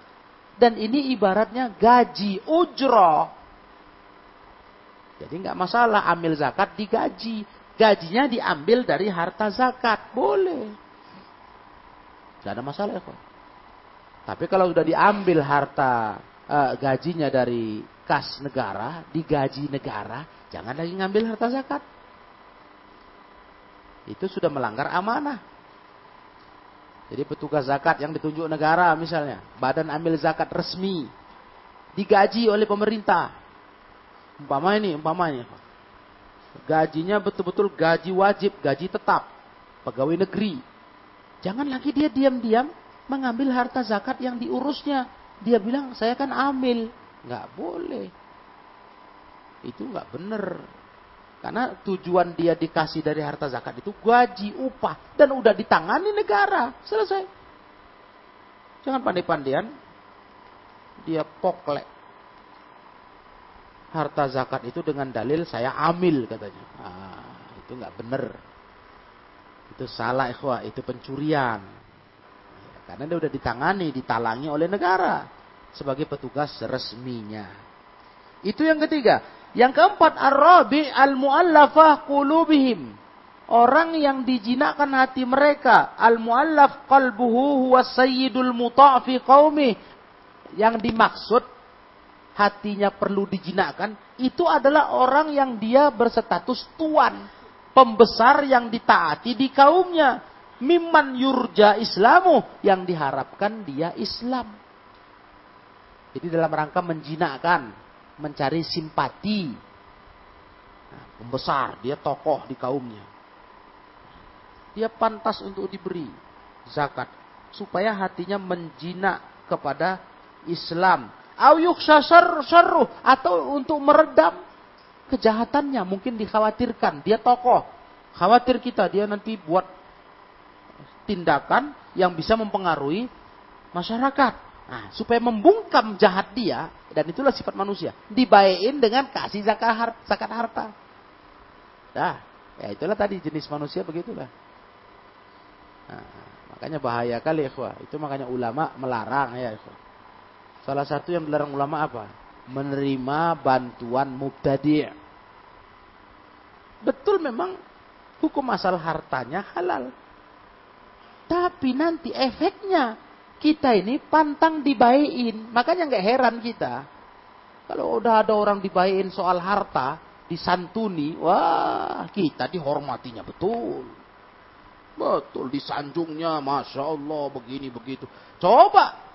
Dan ini ibaratnya gaji, ujroh. Jadi nggak masalah ambil zakat digaji. Gajinya diambil dari harta zakat. Boleh. Tidak ada masalah ya, Tapi kalau sudah diambil harta uh, gajinya dari kas negara, digaji negara, jangan lagi ngambil harta zakat. Itu sudah melanggar amanah. Jadi petugas zakat yang ditunjuk negara misalnya, badan ambil zakat resmi, digaji oleh pemerintah. Umpama ini, umpamanya. Gajinya betul-betul gaji wajib, gaji tetap. Pegawai negeri. Jangan lagi dia diam-diam mengambil harta zakat yang diurusnya. Dia bilang, saya kan amil. Nggak boleh. Itu nggak benar. Karena tujuan dia dikasih dari harta zakat itu gaji, upah. Dan udah ditangani negara. Selesai. Jangan pandai-pandian. Dia poklek. Harta zakat itu dengan dalil saya amil katanya. Ah, itu nggak benar. Itu salah ikhwah, itu pencurian. Karena dia udah ditangani, ditalangi oleh negara sebagai petugas resminya. Itu yang ketiga. Yang keempat, ar-rabi al-muallafah qulubihim. Orang yang dijinakkan hati mereka. Al-muallaf qalbuhu huwa sayyidul muta' fi qaumi. Yang dimaksud hatinya perlu dijinakkan. Itu adalah orang yang dia berstatus tuan pembesar yang ditaati di kaumnya. Mimman yurja islamu yang diharapkan dia Islam. Jadi dalam rangka menjinakkan, mencari simpati. Nah, pembesar, dia tokoh di kaumnya. Dia pantas untuk diberi zakat supaya hatinya menjinak kepada Islam. Auyuk syarruh atau untuk meredam kejahatannya mungkin dikhawatirkan. Dia tokoh. Khawatir kita dia nanti buat tindakan yang bisa mempengaruhi masyarakat. Nah, supaya membungkam jahat dia, dan itulah sifat manusia. Dibayain dengan kasih zakat, harta, zakat harta. Nah, ya itulah tadi jenis manusia begitulah. Nah, makanya bahaya kali ikhwah. Itu makanya ulama melarang ya ikhwah. Salah satu yang dilarang ulama apa? Menerima bantuan mubtadi'. Betul memang hukum asal hartanya halal. Tapi nanti efeknya kita ini pantang dibayin. Makanya nggak heran kita. Kalau udah ada orang dibayin soal harta, disantuni, wah kita dihormatinya betul. Betul disanjungnya, masya Allah begini begitu. Coba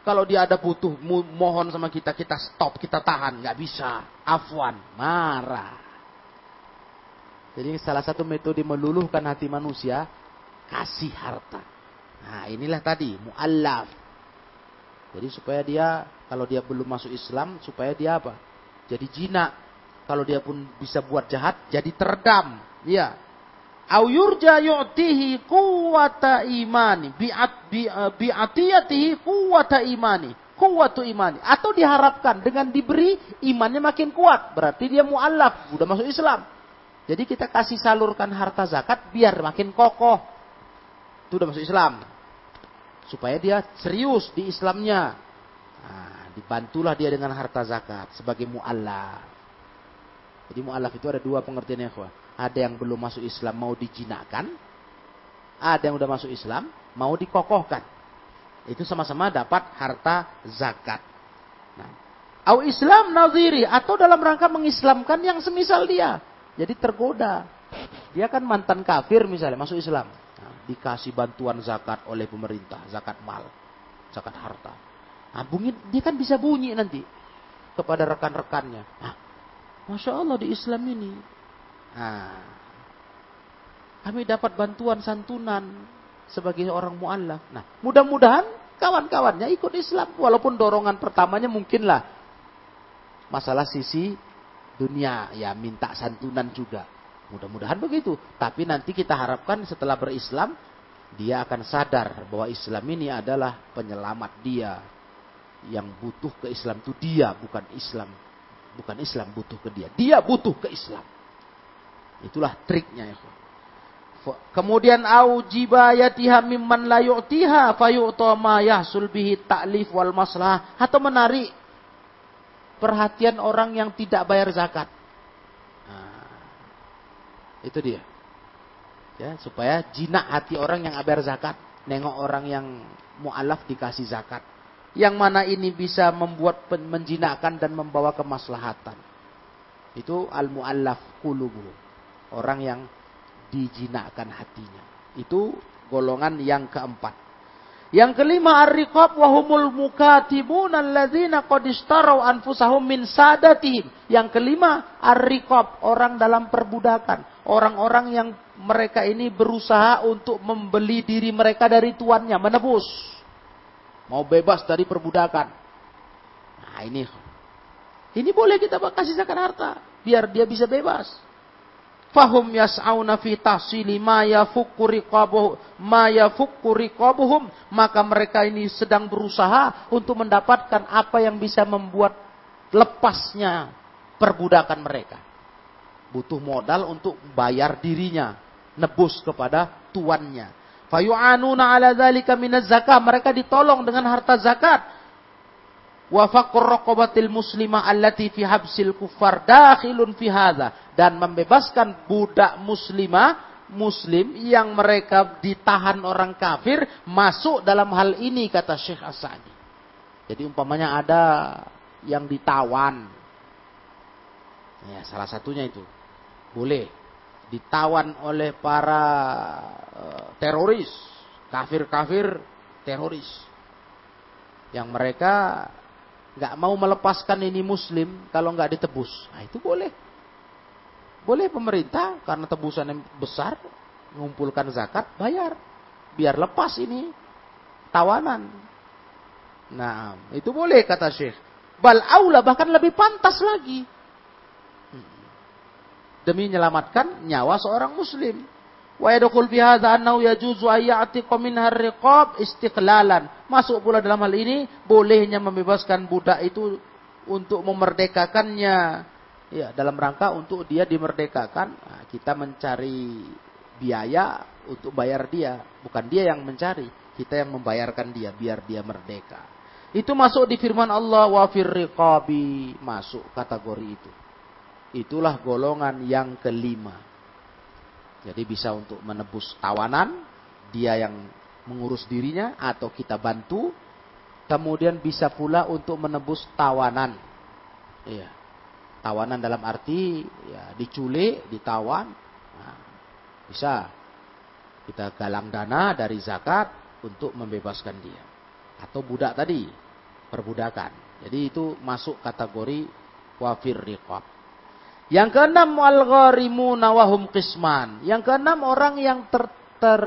kalau dia ada butuh mohon sama kita, kita stop, kita tahan, nggak bisa. Afwan, marah. Jadi salah satu metode meluluhkan hati manusia, kasih harta. Nah inilah tadi, mu'allaf. Jadi supaya dia, kalau dia belum masuk Islam, supaya dia apa? Jadi jinak. Kalau dia pun bisa buat jahat, jadi teredam. Ya. Au yurja yu'tihi kuwata imani. Bi'at, bi'atiyatihi kuwata imani. Kuwatu imani. Atau diharapkan dengan diberi, imannya makin kuat. Berarti dia mu'allaf, udah masuk Islam. Jadi kita kasih salurkan harta zakat biar makin kokoh. Itu udah masuk Islam. Supaya dia serius di Islamnya. Nah, dibantulah dia dengan harta zakat sebagai mu'allaf. Jadi mu'allaf itu ada dua pengertiannya. Ada yang belum masuk Islam mau dijinakkan. Ada yang udah masuk Islam mau dikokohkan. Itu sama-sama dapat harta zakat. Nah, Au Islam naziri atau dalam rangka mengislamkan yang semisal dia. Jadi tergoda. Dia kan mantan kafir misalnya, masuk Islam. Nah, dikasih bantuan zakat oleh pemerintah, zakat mal, zakat harta. Nah, bunyi, dia kan bisa bunyi nanti kepada rekan-rekannya. Nah, Masya Allah di Islam ini. Nah, kami dapat bantuan santunan sebagai orang mu'allaf. Nah, mudah-mudahan kawan-kawannya ikut Islam. Walaupun dorongan pertamanya mungkinlah masalah sisi dunia ya minta santunan juga. Mudah-mudahan begitu. Tapi nanti kita harapkan setelah berislam dia akan sadar bahwa Islam ini adalah penyelamat dia. Yang butuh ke Islam itu dia, bukan Islam. Bukan Islam butuh ke dia. Dia butuh ke Islam. Itulah triknya ya. Kemudian aujiba yatiha mimman la yu'tiha fayu'ta ma yahsul bihi ta'lif wal maslah atau menarik perhatian orang yang tidak bayar zakat. Nah, itu dia. Ya, supaya jinak hati orang yang bayar zakat. Nengok orang yang mu'alaf dikasih zakat. Yang mana ini bisa membuat menjinakkan dan membawa kemaslahatan. Itu al-mu'allaf kulubu. Orang yang dijinakkan hatinya. Itu golongan yang keempat. Yang kelima ar-riqab wa humul mukatibun alladzina qad anfusahum min sadatihim. Yang kelima ar-riqab, orang dalam perbudakan, orang-orang yang mereka ini berusaha untuk membeli diri mereka dari tuannya, menebus. Mau bebas dari perbudakan. Nah, ini ini boleh kita kasih zakat harta biar dia bisa bebas. Fahum yas'auna fi tahsili ma yafukku riqabuhum ma yafukku riqabuhum maka mereka ini sedang berusaha untuk mendapatkan apa yang bisa membuat lepasnya perbudakan mereka. Butuh modal untuk bayar dirinya, nebus kepada tuannya. Fayu'anuna ala dzalika minaz zakah, mereka ditolong dengan harta zakat wa faqur raqabatil muslimah allati fi habsil kuffar dakhilun fi hadha dan membebaskan budak muslimah muslim yang mereka ditahan orang kafir masuk dalam hal ini kata Syekh Asadi. Jadi umpamanya ada yang ditawan. Ya, salah satunya itu. Boleh ditawan oleh para uh, teroris, kafir-kafir teroris. Yang mereka nggak mau melepaskan ini muslim kalau nggak ditebus. Nah, itu boleh. Boleh pemerintah karena tebusan yang besar mengumpulkan zakat bayar biar lepas ini tawanan. Nah, itu boleh kata Syekh. Bal aula bahkan lebih pantas lagi. Demi menyelamatkan nyawa seorang muslim. Wa yadkhul fi hadza annahu yajuzu ay ya'tiqa minha istiqlalan. Masuk pula dalam hal ini bolehnya membebaskan budak itu untuk memerdekakannya. Ya, dalam rangka untuk dia dimerdekakan, nah, kita mencari biaya untuk bayar dia, bukan dia yang mencari, kita yang membayarkan dia biar dia merdeka. Itu masuk di firman Allah wa fir riqabi, masuk kategori itu. Itulah golongan yang kelima. Jadi bisa untuk menebus tawanan, dia yang mengurus dirinya atau kita bantu. Kemudian bisa pula untuk menebus tawanan. Iya. Tawanan dalam arti ya diculik, ditawan. Nah, bisa kita galang dana dari zakat untuk membebaskan dia. Atau budak tadi, perbudakan. Jadi itu masuk kategori wafir riqab. Yang keenam al-gharimuna wahum qisman. Yang keenam orang yang ter, ter,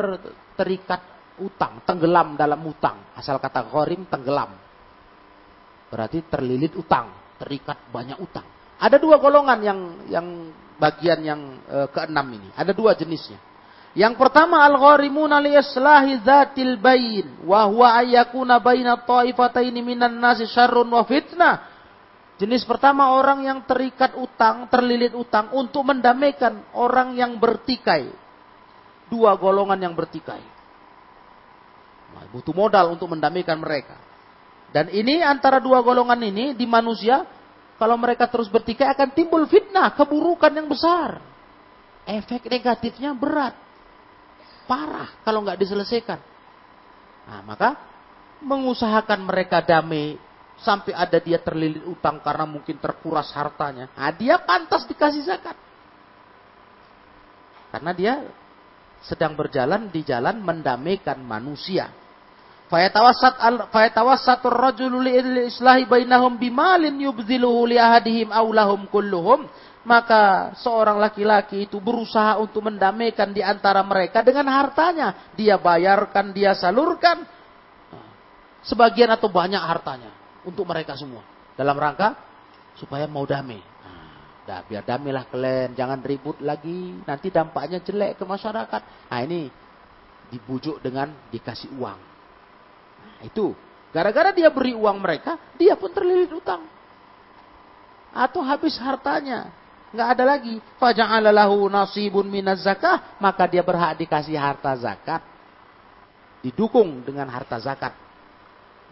terikat utang, tenggelam dalam utang. Asal kata gharim tenggelam. Berarti terlilit utang, terikat banyak utang. Ada dua golongan yang yang bagian yang e, keenam ini. Ada dua jenisnya. Yang pertama al-gharimuna li islahi dzatil bain wa huwa ayyakuna baina minan nasi syarrun wa fitnah Jenis pertama orang yang terikat utang, terlilit utang untuk mendamaikan orang yang bertikai. Dua golongan yang bertikai. Nah, butuh modal untuk mendamaikan mereka. Dan ini antara dua golongan ini di manusia, kalau mereka terus bertikai akan timbul fitnah, keburukan yang besar. Efek negatifnya berat. Parah kalau nggak diselesaikan. Nah, maka mengusahakan mereka damai sampai ada dia terlilit utang karena mungkin terkuras hartanya. Nah, dia pantas dikasih zakat. Karena dia sedang berjalan di jalan mendamaikan manusia. Fayatawassat al fayatawassatur rajulu li islahi bainahum bimalin yubdhiluhu li ahadihim aw lahum kulluhum. Maka seorang laki-laki itu berusaha untuk mendamaikan di antara mereka dengan hartanya. Dia bayarkan, dia salurkan. Sebagian atau banyak hartanya untuk mereka semua. Dalam rangka supaya mau damai. Nah, biar damailah kalian, jangan ribut lagi. Nanti dampaknya jelek ke masyarakat. Nah, ini dibujuk dengan dikasih uang. Nah, itu gara-gara dia beri uang mereka, dia pun terlilit utang. Atau habis hartanya, nggak ada lagi. Faja'alalahu nasibun minaz zakah, maka dia berhak dikasih harta zakat. Didukung dengan harta zakat.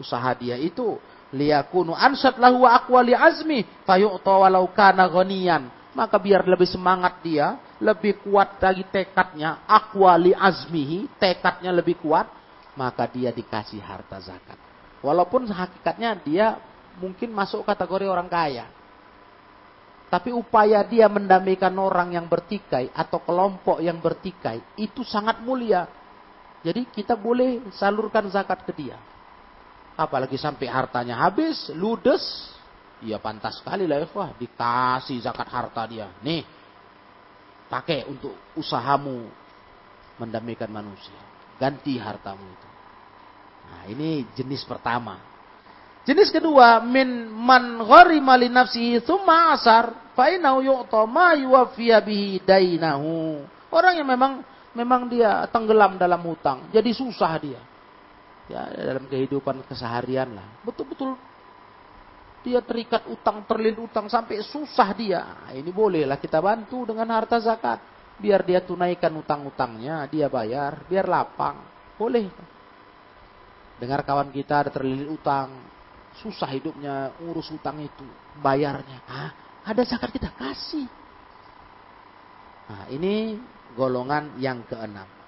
Usaha dia itu liyakunu ansat lahu wa aqwa li azmi fayu'ta walau kana ghaniyan maka biar lebih semangat dia lebih kuat lagi tekadnya aqwa li azmihi tekadnya lebih kuat maka dia dikasih harta zakat. Walaupun hakikatnya dia mungkin masuk kategori orang kaya. Tapi upaya dia mendamaikan orang yang bertikai atau kelompok yang bertikai itu sangat mulia. Jadi kita boleh salurkan zakat ke dia. Apalagi sampai hartanya habis, ludes. Ya pantas sekali lah ya, wah dikasih zakat harta dia. Nih, pakai untuk usahamu mendamaikan manusia. Ganti hartamu itu. Nah, ini jenis pertama. Jenis kedua, min man gharima li nafsihi thumma asar fa innahu yu'ta ma bihi dainahu. Orang yang memang memang dia tenggelam dalam hutang, jadi susah dia. Ya, dalam kehidupan keseharian lah. Betul-betul dia terikat utang, terlilit utang sampai susah dia. Nah, ini bolehlah kita bantu dengan harta zakat. Biar dia tunaikan utang-utangnya, dia bayar, biar lapang. Boleh. Dengar kawan kita ada terlilit utang, susah hidupnya urus utang itu, bayarnya. Ah, ada zakat kita kasih. Nah, ini golongan yang keenam.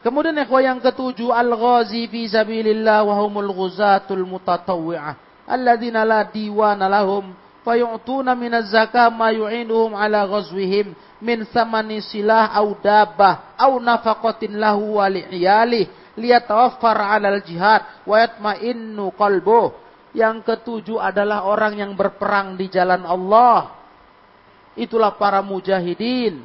Kemudian ikhwah yang ketujuh al-ghazi fi sabilillah wa humul ghuzatul mutatawwi'ah alladzina la diwana lahum fayu'tuna minaz zakah ma yu'inuhum ala ghazwihim min samani silah au dabah au nafaqatin lahu wa li'iyalih liyatawaffar 'alal jihad wa yatma'innu qalbuh. Yang ketujuh adalah orang yang berperang di jalan Allah. Itulah para mujahidin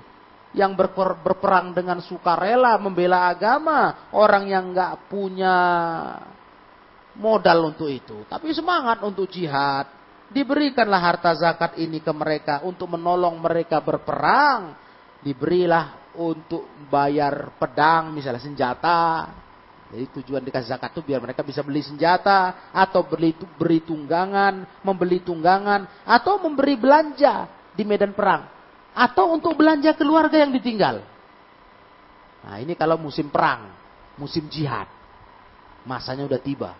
yang berperang dengan sukarela membela agama, orang yang nggak punya modal untuk itu, tapi semangat untuk jihad. Diberikanlah harta zakat ini ke mereka untuk menolong mereka berperang. Diberilah untuk bayar pedang, misalnya senjata, jadi tujuan dikasih zakat itu biar mereka bisa beli senjata atau beli beri tunggangan, membeli tunggangan atau memberi belanja di medan perang atau untuk belanja keluarga yang ditinggal. Nah, ini kalau musim perang, musim jihad. Masanya udah tiba.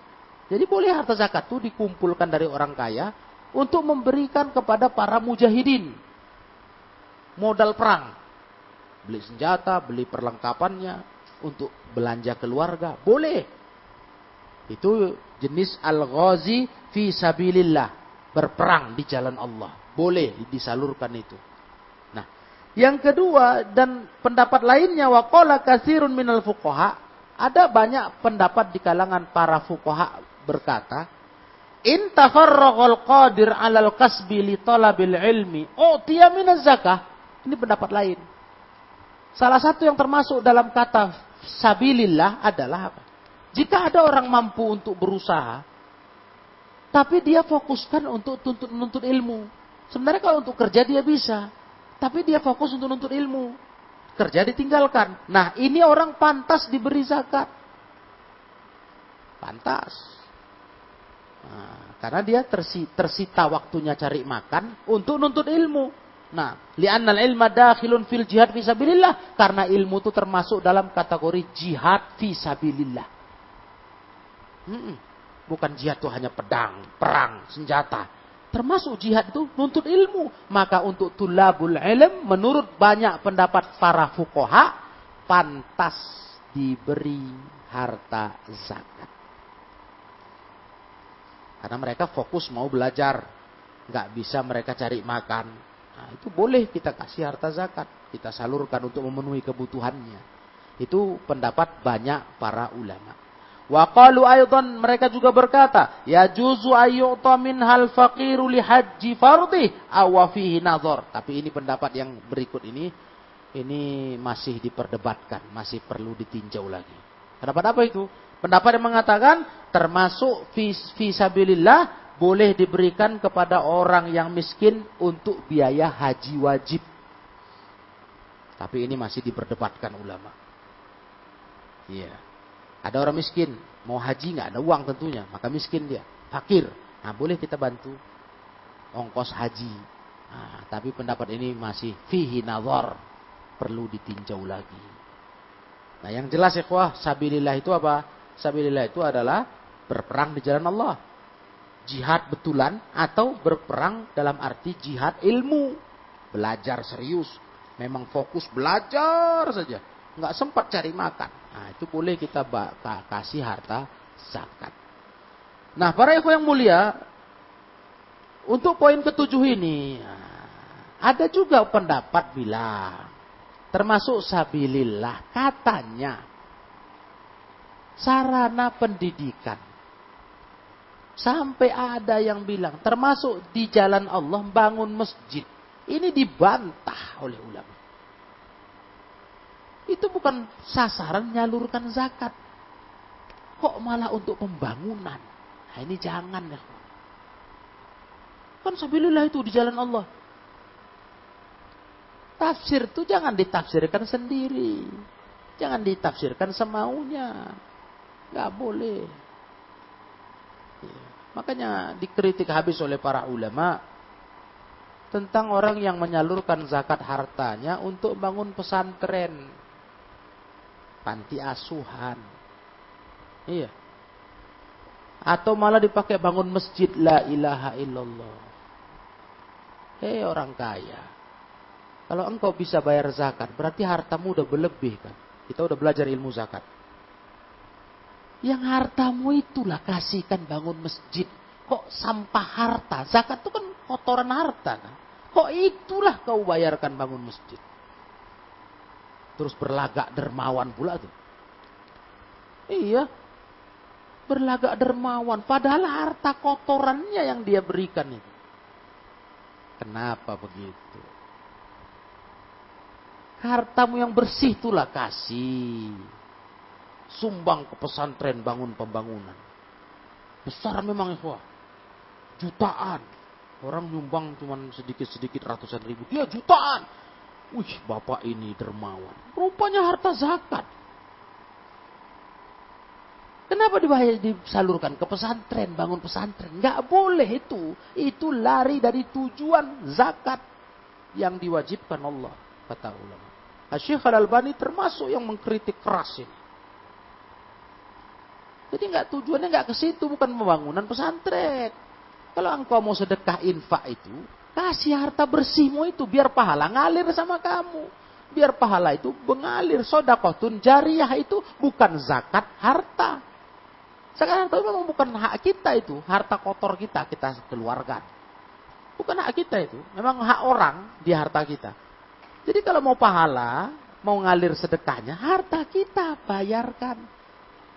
Jadi boleh harta zakat itu dikumpulkan dari orang kaya untuk memberikan kepada para mujahidin. Modal perang. Beli senjata, beli perlengkapannya, untuk belanja keluarga, boleh. Itu jenis al-ghazi fi sabilillah, berperang di jalan Allah. Boleh disalurkan itu. Yang kedua dan pendapat lainnya waqala katsirun minal fuqaha, ada banyak pendapat di kalangan para fuqaha berkata, In tafarraghal qadir 'alal kasbi li talabil ilmi, utiya minaz zakah. Ini pendapat lain. Salah satu yang termasuk dalam kata sabilillah adalah apa? Jika ada orang mampu untuk berusaha, tapi dia fokuskan untuk tuntut menuntut ilmu. Sebenarnya kalau untuk kerja dia bisa, tapi dia fokus untuk menuntut ilmu. Kerja ditinggalkan. Nah, ini orang pantas diberi zakat. Pantas. Nah, karena dia tersita waktunya cari makan untuk nuntut ilmu. Nah, li'annal ilma dakhilun fil jihad fisabilillah. Karena ilmu itu termasuk dalam kategori jihad fisabilillah. Hmm, bukan jihad itu hanya pedang, perang, senjata. Termasuk jihad itu nuntut ilmu. Maka untuk tulabul ilm, menurut banyak pendapat para fukoha, pantas diberi harta zakat. Karena mereka fokus mau belajar. Nggak bisa mereka cari makan Nah, itu boleh kita kasih harta zakat, kita salurkan untuk memenuhi kebutuhannya. Itu pendapat banyak para ulama. Wa qalu mereka juga berkata, ya juzu ayyuta min hal faqiru li haji fardhi aw fihi nazar. Tapi ini pendapat yang berikut ini ini masih diperdebatkan, masih perlu ditinjau lagi. Pendapat apa itu? Pendapat yang mengatakan termasuk fisabilillah boleh diberikan kepada orang yang miskin untuk biaya haji wajib. Tapi ini masih diperdebatkan ulama. Iya. Ada orang miskin, mau haji nggak ada uang tentunya, maka miskin dia, fakir. Nah, boleh kita bantu ongkos haji. Nah, tapi pendapat ini masih fihi nazar, perlu ditinjau lagi. Nah, yang jelas ya kuah, sabilillah itu apa? Sabilillah itu adalah berperang di jalan Allah jihad betulan atau berperang dalam arti jihad ilmu. Belajar serius. Memang fokus belajar saja. Nggak sempat cari makan. Nah, itu boleh kita kasih harta zakat. Nah, para ikhwan yang mulia, untuk poin ketujuh ini, ada juga pendapat bilang, termasuk sabilillah, katanya, sarana pendidikan. Sampai ada yang bilang, termasuk di jalan Allah bangun masjid. Ini dibantah oleh ulama. Itu bukan sasaran nyalurkan zakat. Kok malah untuk pembangunan? Nah ini jangan ya. Kan sabilillah itu di jalan Allah. Tafsir itu jangan ditafsirkan sendiri. Jangan ditafsirkan semaunya. Gak boleh. Ya. Makanya dikritik habis oleh para ulama tentang orang yang menyalurkan zakat hartanya untuk bangun pesantren panti asuhan. Iya. Atau malah dipakai bangun masjid la ilaha illallah. Hei orang kaya. Kalau engkau bisa bayar zakat, berarti hartamu udah berlebih kan. Kita udah belajar ilmu zakat. Yang hartamu itulah kasihkan bangun masjid. Kok sampah harta? Zakat itu kan kotoran harta kan. Kok itulah kau bayarkan bangun masjid? Terus berlagak dermawan pula tuh. Iya. Berlagak dermawan. Padahal harta kotorannya yang dia berikan itu. Kenapa begitu? Hartamu yang bersih itulah kasih. Sumbang ke pesantren bangun pembangunan. Besar memang ya. Jutaan. Orang nyumbang cuma sedikit-sedikit ratusan ribu. Dia jutaan. Wih, bapak ini dermawan. Rupanya harta zakat. Kenapa dibayar disalurkan ke pesantren, bangun pesantren? Nggak boleh itu. Itu lari dari tujuan zakat yang diwajibkan Allah, kata ulama. Syekh Al-Albani termasuk yang mengkritik keras ini. Jadi nggak tujuannya nggak ke situ, bukan pembangunan pesantren. Kalau engkau mau sedekah infak itu, Kasih harta bersihmu itu biar pahala ngalir sama kamu. Biar pahala itu mengalir. Sodakotun jariah itu bukan zakat harta. Zakat harta memang bukan hak kita itu. Harta kotor kita, kita keluarkan. Bukan hak kita itu. Memang hak orang di harta kita. Jadi kalau mau pahala, mau ngalir sedekahnya, harta kita bayarkan.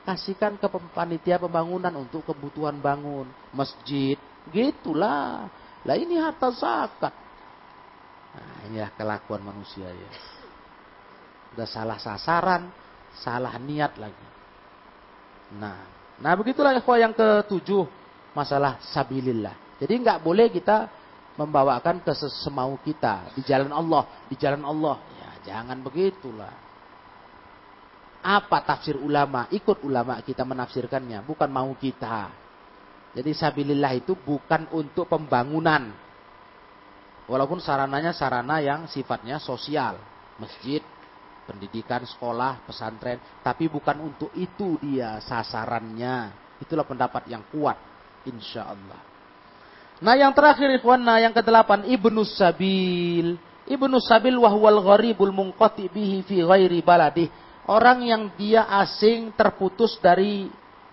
Kasihkan ke panitia pembangunan untuk kebutuhan bangun. Masjid. Gitulah. Lah ini harta zakat. Nah, inilah kelakuan manusia ya. Udah salah sasaran, salah niat lagi. Nah, nah begitulah ikhwah yang ketujuh masalah sabilillah. Jadi nggak boleh kita membawakan ke sesemau kita di jalan Allah, di jalan Allah. Ya, jangan begitulah. Apa tafsir ulama? Ikut ulama kita menafsirkannya, bukan mau kita. Jadi sabilillah itu bukan untuk pembangunan. Walaupun sarananya sarana yang sifatnya sosial. Masjid, pendidikan, sekolah, pesantren. Tapi bukan untuk itu dia sasarannya. Itulah pendapat yang kuat. Insya Allah. Nah yang terakhir ikhwan, nah yang kedelapan. Ibnu Sabil. Ibnu Sabil wahwal gharibul mungkoti bihi fi ghairi baladih. Orang yang dia asing terputus dari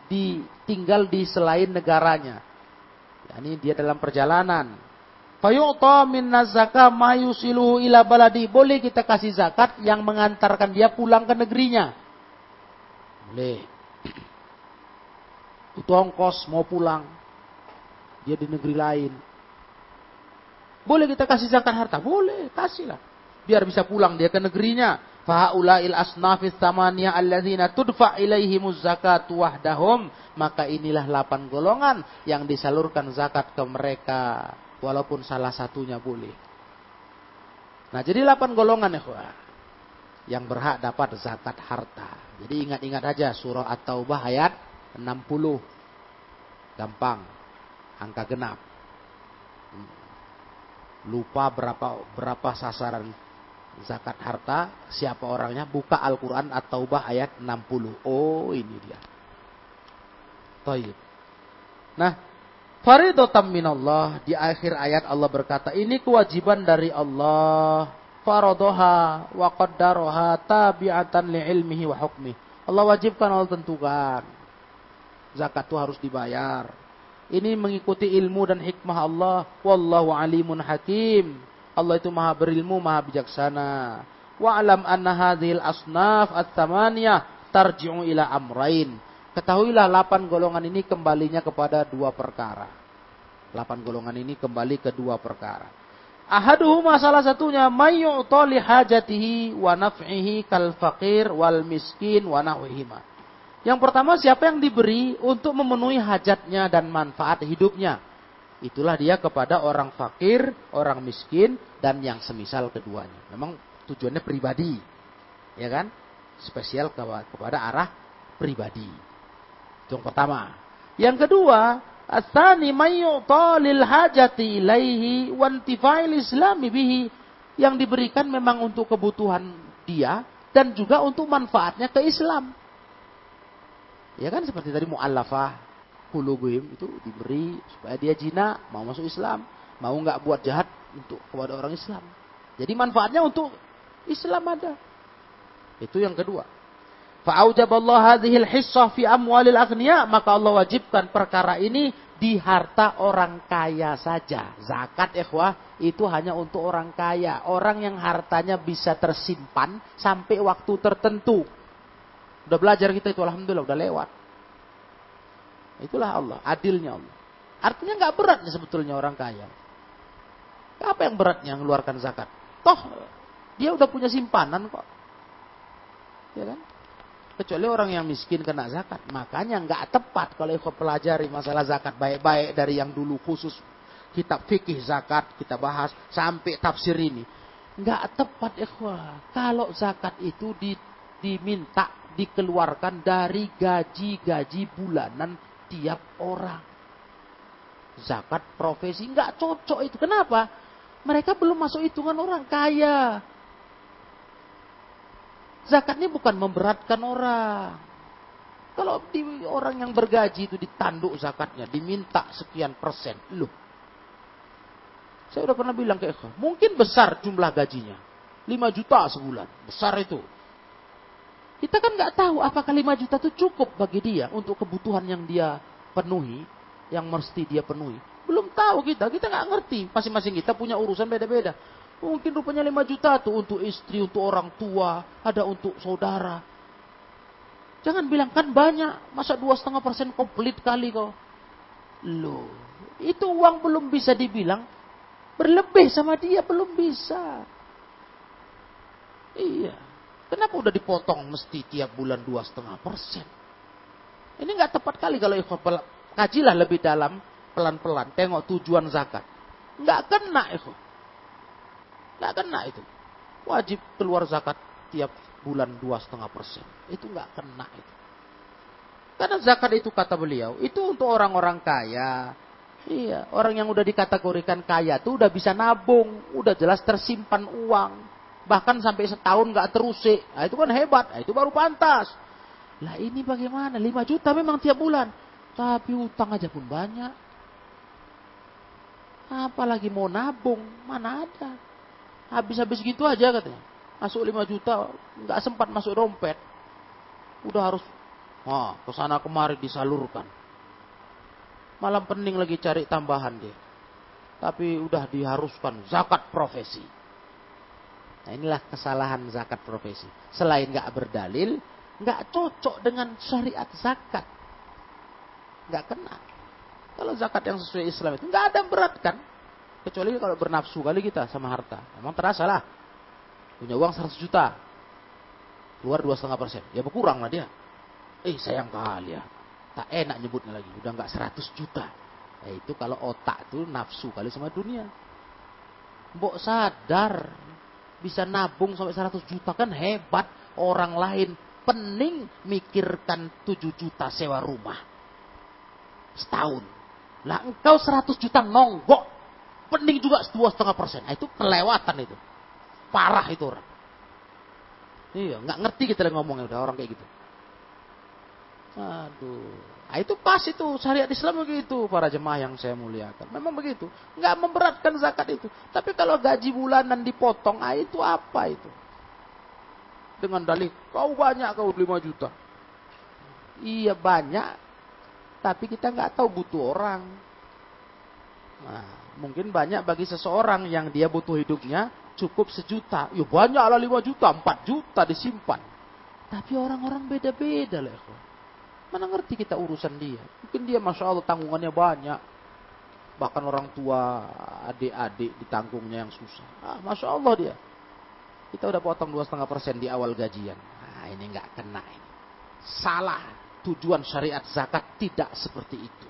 di tinggal di selain negaranya. Ya, ini dia dalam perjalanan. Fayu'ta mayusiluhu ila. Boleh kita kasih zakat yang mengantarkan dia pulang ke negerinya. Boleh. Itu ongkos mau pulang. Dia di negeri lain. Boleh kita kasih zakat harta? Boleh, kasihlah. Biar bisa pulang dia ke negerinya Fa'ulail asnafis tamaniyah alladzina tudfa ilaihimuz zakatu wahdahum. Maka inilah lapan golongan yang disalurkan zakat ke mereka. Walaupun salah satunya boleh. Nah jadi lapan golongan ya Yang berhak dapat zakat harta. Jadi ingat-ingat aja surah At-Taubah ayat 60. Gampang. Angka genap. Lupa berapa berapa sasaran zakat harta, siapa orangnya? Buka Al-Quran atau Taubah ayat 60. Oh ini dia. Taib. Nah, faridotam minallah. Di akhir ayat Allah berkata, ini kewajiban dari Allah. faradoha wa qaddaroha tabi'atan li'ilmihi wa hukmi. Allah wajibkan Allah tentukan. Zakat itu harus dibayar. Ini mengikuti ilmu dan hikmah Allah. Wallahu alimun hakim. Allah itu maha berilmu, maha bijaksana. Wa'alam anna hadhil asnaf at-tamaniyah tarji'u ila amrain. Ketahuilah lapan golongan ini kembalinya kepada dua perkara. Lapan golongan ini kembali ke dua perkara. Ahaduhuma salah satunya mayyu'ta li hajatihi wa naf'ihi kal faqir wal miskin wa nahwihima. Yang pertama siapa yang diberi untuk memenuhi hajatnya dan manfaat hidupnya. Itulah dia kepada orang fakir, orang miskin, dan yang semisal keduanya. Memang tujuannya pribadi. Ya kan? Spesial kepada arah pribadi. Itu yang pertama. Yang kedua, asani mayyuta lil hajati ilaihi wantifail islami bihi. Yang diberikan memang untuk kebutuhan dia dan juga untuk manfaatnya ke Islam. Ya kan seperti tadi mu'allafah kulubuhim itu diberi supaya dia jina mau masuk Islam, mau nggak buat jahat untuk kepada orang Islam. Jadi manfaatnya untuk Islam ada. Itu yang kedua. Fa'aujaballah hadhil hissah fi amwalil maka Allah wajibkan perkara ini di harta orang kaya saja. Zakat ikhwah itu hanya untuk orang kaya, orang yang hartanya bisa tersimpan sampai waktu tertentu. Udah belajar kita itu alhamdulillah udah lewat. Itulah Allah, adilnya Allah. Artinya nggak berat nih sebetulnya orang kaya. Apa yang beratnya mengeluarkan zakat? Toh dia udah punya simpanan kok. Ya kan? Kecuali orang yang miskin kena zakat. Makanya nggak tepat kalau ikut pelajari masalah zakat baik-baik dari yang dulu khusus kitab fikih zakat kita bahas sampai tafsir ini. Nggak tepat ikhwah. Kalau zakat itu di, diminta dikeluarkan dari gaji-gaji bulanan tiap orang. Zakat profesi nggak cocok itu. Kenapa? Mereka belum masuk hitungan orang kaya. Zakat ini bukan memberatkan orang. Kalau di orang yang bergaji itu ditanduk zakatnya, diminta sekian persen. Loh. Saya udah pernah bilang ke Eko, mungkin besar jumlah gajinya. 5 juta sebulan. Besar itu. Kita kan nggak tahu apakah 5 juta itu cukup bagi dia untuk kebutuhan yang dia penuhi, yang mesti dia penuhi. Belum tahu kita, kita nggak ngerti. Masing-masing kita punya urusan beda-beda. Mungkin rupanya 5 juta tuh untuk istri, untuk orang tua, ada untuk saudara. Jangan bilang kan banyak, masa dua setengah persen komplit kali kok. Loh, itu uang belum bisa dibilang berlebih sama dia belum bisa. Iya, kenapa udah dipotong mesti tiap bulan dua setengah persen? Ini nggak tepat kali kalau ikhwan kajilah lebih dalam pelan-pelan, tengok tujuan zakat. Nggak kena ikhwan. Nggak kena itu. Wajib keluar zakat tiap bulan dua setengah persen. Itu nggak kena itu. Karena zakat itu kata beliau, itu untuk orang-orang kaya. Iya, orang yang udah dikategorikan kaya tuh udah bisa nabung, udah jelas tersimpan uang. Bahkan sampai setahun nggak terusik. Nah, itu kan hebat, nah, itu baru pantas. Lah ini bagaimana? 5 juta memang tiap bulan. Tapi utang aja pun banyak. Apalagi mau nabung, mana ada. Habis-habis gitu aja katanya. Masuk 5 juta, nggak sempat masuk dompet. Udah harus ke sana kemari disalurkan. Malam pening lagi cari tambahan dia. Tapi udah diharuskan zakat profesi. Nah inilah kesalahan zakat profesi. Selain nggak berdalil, nggak cocok dengan syariat zakat. Nggak kena. Kalau zakat yang sesuai Islam itu nggak ada berat kan? Kecuali kalau bernafsu kali kita sama harta. Emang terasa lah. Punya uang 100 juta. Keluar dua setengah persen. Ya berkurang lah dia. Eh sayang kali ya. Tak enak nyebutnya lagi. Udah nggak 100 juta. Ya itu kalau otak tuh nafsu kali sama dunia. Mbok sadar. Bisa nabung sampai 100 juta kan hebat. Orang lain pening mikirkan 7 juta sewa rumah. Setahun. Lah engkau 100 juta nonggok Pening juga dua setengah persen. Nah, itu kelewatan itu. Parah itu orang. Iya, nggak ngerti kita ngomongnya udah orang kayak gitu. Aduh. Nah, itu pas itu syariat Islam begitu para jemaah yang saya muliakan. Memang begitu. Nggak memberatkan zakat itu. Tapi kalau gaji bulanan dipotong, ah itu apa itu? Dengan dalih, kau banyak kau 5 juta. Iya banyak, tapi kita nggak tahu butuh orang. Nah, mungkin banyak bagi seseorang yang dia butuh hidupnya cukup sejuta. Ya banyak lah 5 juta, 4 juta disimpan. Tapi orang-orang beda-beda lah. Mana ngerti kita urusan dia. Mungkin dia Masya Allah tanggungannya banyak. Bahkan orang tua, adik-adik ditanggungnya yang susah. Ah, Masya Allah dia. Kita udah potong dua setengah persen di awal gajian. Nah, ini nggak kena ini. Salah. Tujuan syariat zakat tidak seperti itu.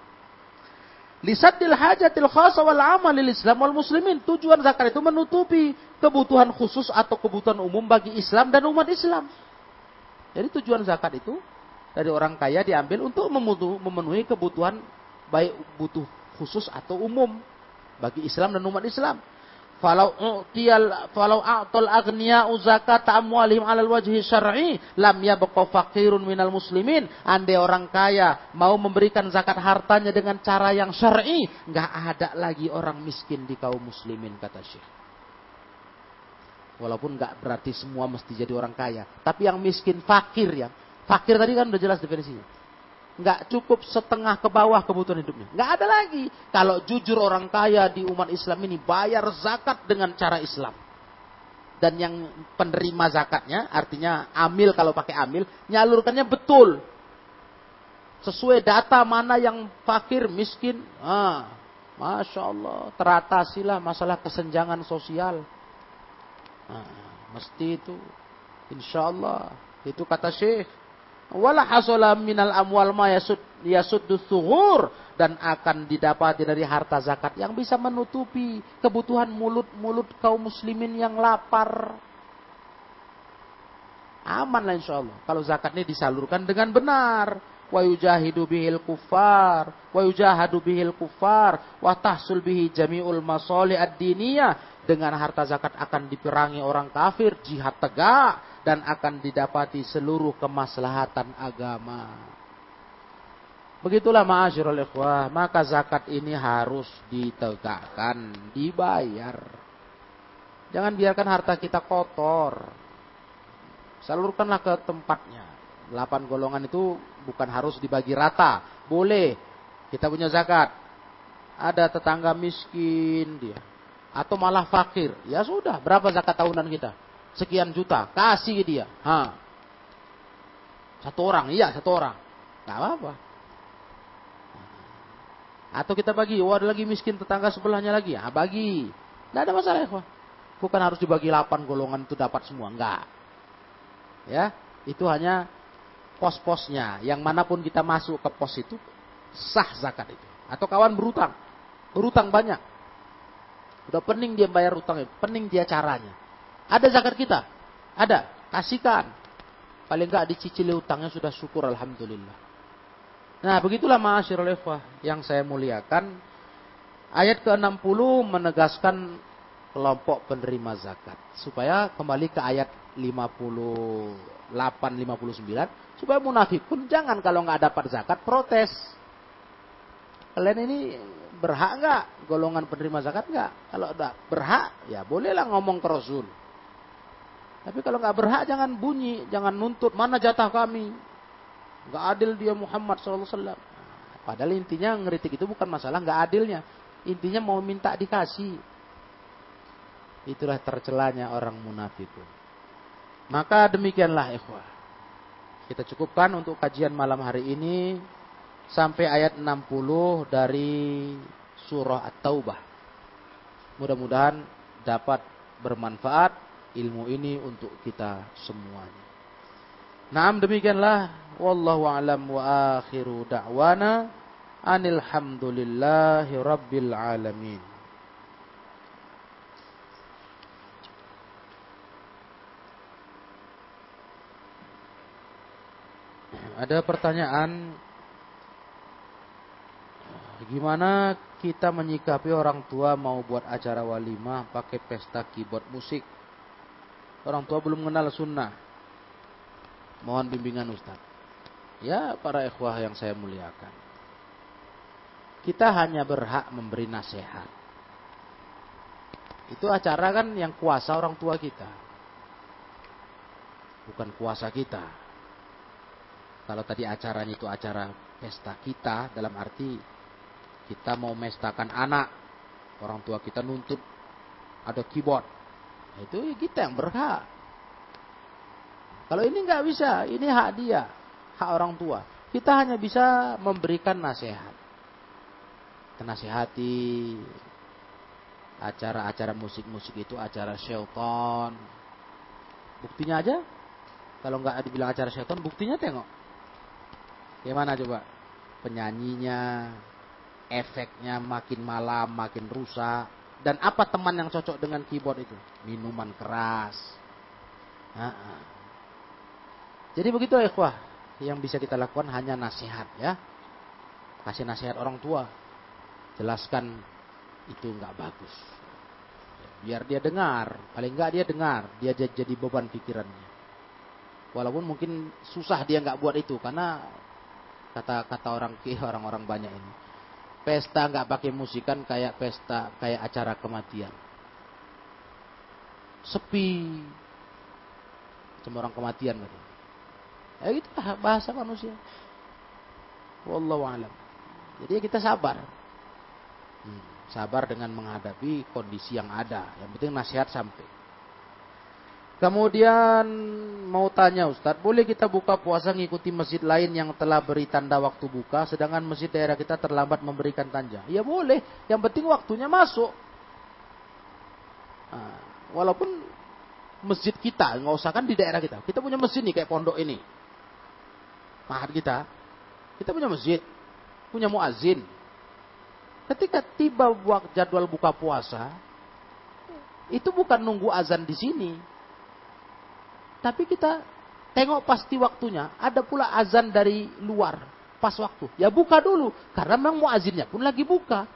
Lisatil hajatil khasa wal amalil islam wal muslimin. Tujuan zakat itu menutupi kebutuhan khusus atau kebutuhan umum bagi Islam dan umat Islam. Jadi tujuan zakat itu dari orang kaya diambil untuk memenuhi kebutuhan baik butuh khusus atau umum bagi Islam dan umat Islam. Falau u'tiyal falau a'tal aghniya zakat amwalihim 'alal wajhi syar'i lam yabqa faqirun minal muslimin. Andai orang kaya mau memberikan zakat hartanya dengan cara yang syar'i, enggak ada lagi orang miskin di kaum muslimin kata Syekh. Walaupun enggak berarti semua mesti jadi orang kaya, tapi yang miskin fakir ya Fakir tadi kan udah jelas definisinya. Nggak cukup setengah ke bawah kebutuhan hidupnya. Nggak ada lagi. Kalau jujur orang kaya di umat Islam ini bayar zakat dengan cara Islam. Dan yang penerima zakatnya, artinya amil kalau pakai amil, nyalurkannya betul. Sesuai data mana yang fakir, miskin. Ah, Masya Allah, teratasilah masalah kesenjangan sosial. Ah, mesti itu. Insya Allah. Itu kata Syekh wala hasala minal amwal ma yasud yasuddu dan akan didapati dari harta zakat yang bisa menutupi kebutuhan mulut-mulut kaum muslimin yang lapar. Aman lah insya Allah. Kalau zakat ini disalurkan dengan benar. Wa yujahidu bihil kufar. Wa yujahadu bihil kufar. Wa tahsul bihi jami'ul masoli ad-diniyah. Dengan harta zakat akan diperangi orang kafir. Jihad tegak dan akan didapati seluruh kemaslahatan agama. Begitulah ma'asyirul ikhwah, maka zakat ini harus ditegakkan, dibayar. Jangan biarkan harta kita kotor. Salurkanlah ke tempatnya. Delapan golongan itu bukan harus dibagi rata. Boleh. Kita punya zakat. Ada tetangga miskin dia. Atau malah fakir. Ya sudah, berapa zakat tahunan kita? Sekian juta, kasih dia. Ha. Satu orang, iya satu orang. Gak apa-apa. Atau kita bagi, oh ada lagi miskin tetangga sebelahnya lagi, ah bagi. Tidak ada masalah ya, Bukan harus dibagi 8 golongan itu dapat semua, enggak. Ya, itu hanya pos-posnya. Yang mana pun kita masuk ke pos itu, sah zakat itu. Atau kawan berutang, berutang banyak. Udah pening dia bayar utangnya, pening dia caranya. Ada zakat kita? Ada. Kasihkan. Paling enggak dicicili utangnya sudah syukur Alhamdulillah. Nah begitulah ma'asyirul yang saya muliakan. Ayat ke-60 menegaskan kelompok penerima zakat. Supaya kembali ke ayat 58-59. Supaya munafikun jangan kalau nggak dapat zakat protes. Kalian ini berhak nggak golongan penerima zakat nggak? Kalau udah berhak ya bolehlah ngomong ke Rasul. Tapi kalau nggak berhak jangan bunyi, jangan nuntut mana jatah kami. Nggak adil dia Muhammad SAW. Padahal intinya ngeritik itu bukan masalah nggak adilnya. Intinya mau minta dikasih. Itulah tercelanya orang munafik. Maka demikianlah ikhwah. Kita cukupkan untuk kajian malam hari ini sampai ayat 60 dari surah At-Taubah. Mudah-mudahan dapat bermanfaat ilmu ini untuk kita semuanya. Naam demikianlah wallahu alam wa akhiru da'wana anil hamdulillahi rabbil alamin. Ada pertanyaan Gimana kita menyikapi orang tua mau buat acara walimah pakai pesta keyboard musik Orang tua belum mengenal sunnah. Mohon bimbingan Ustaz. Ya para ikhwah yang saya muliakan. Kita hanya berhak memberi nasihat. Itu acara kan yang kuasa orang tua kita. Bukan kuasa kita. Kalau tadi acaranya itu acara pesta kita dalam arti kita mau mestakan anak. Orang tua kita nuntut ada keyboard. Itu kita yang berhak. Kalau ini nggak bisa, ini hak dia hak orang tua. Kita hanya bisa memberikan nasihat. Nasihati acara-acara musik-musik itu acara syaitan. Buktinya aja, kalau nggak dibilang acara syaitan, buktinya tengok. Gimana coba? Penyanyinya, efeknya makin malam, makin rusak. Dan apa teman yang cocok dengan keyboard itu? Minuman keras. Ha -ha. Jadi begitu ya, yang bisa kita lakukan hanya nasihat ya. Kasih nasihat orang tua. Jelaskan itu nggak bagus. Biar dia dengar, paling nggak dia dengar, dia jadi beban pikirannya. Walaupun mungkin susah dia nggak buat itu karena kata-kata orang orang-orang banyak ini. Pesta nggak pakai musikan kayak pesta kayak acara kematian. Sepi. Cuma orang kematian gitu. Ya gitu bahasa manusia. Wallahu alam. Jadi kita sabar. Hmm, sabar dengan menghadapi kondisi yang ada. Yang penting nasihat sampai. Kemudian mau tanya Ustadz, boleh kita buka puasa ngikuti masjid lain yang telah beri tanda waktu buka, sedangkan masjid daerah kita terlambat memberikan tanda? Ya boleh, yang penting waktunya masuk. Nah, walaupun masjid kita, nggak usah kan di daerah kita. Kita punya masjid nih kayak pondok ini mahat kita, kita punya masjid, punya muazin. Ketika tiba waktu jadwal buka puasa, itu bukan nunggu azan di sini. Tapi kita tengok pasti waktunya. Ada pula azan dari luar pas waktu. Ya buka dulu. Karena memang muazinnya pun lagi buka.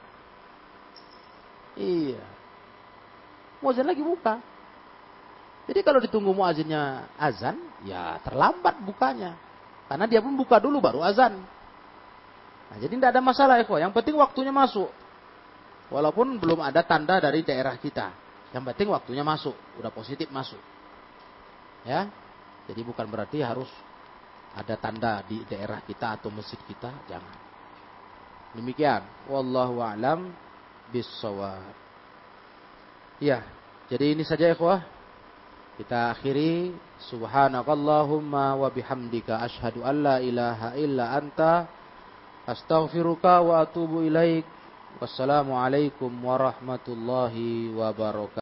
Iya. Muazin lagi buka. Jadi kalau ditunggu muazinnya azan, ya terlambat bukanya. Karena dia pun buka dulu baru azan. Nah, jadi tidak ada masalah ya Yang penting waktunya masuk. Walaupun belum ada tanda dari daerah kita. Yang penting waktunya masuk. Udah positif masuk. Ya. Jadi bukan berarti harus ada tanda di daerah kita atau masjid kita. Jangan. Demikian. Wallahu a'lam bisawab. Ya. Jadi ini saja ya kita akhiri subhanakallahumma wa bihamdika asyhadu an la ilaha illa anta astaghfiruka wa atubu ilaik. Wassalamualaikum warahmatullahi wabarakatuh.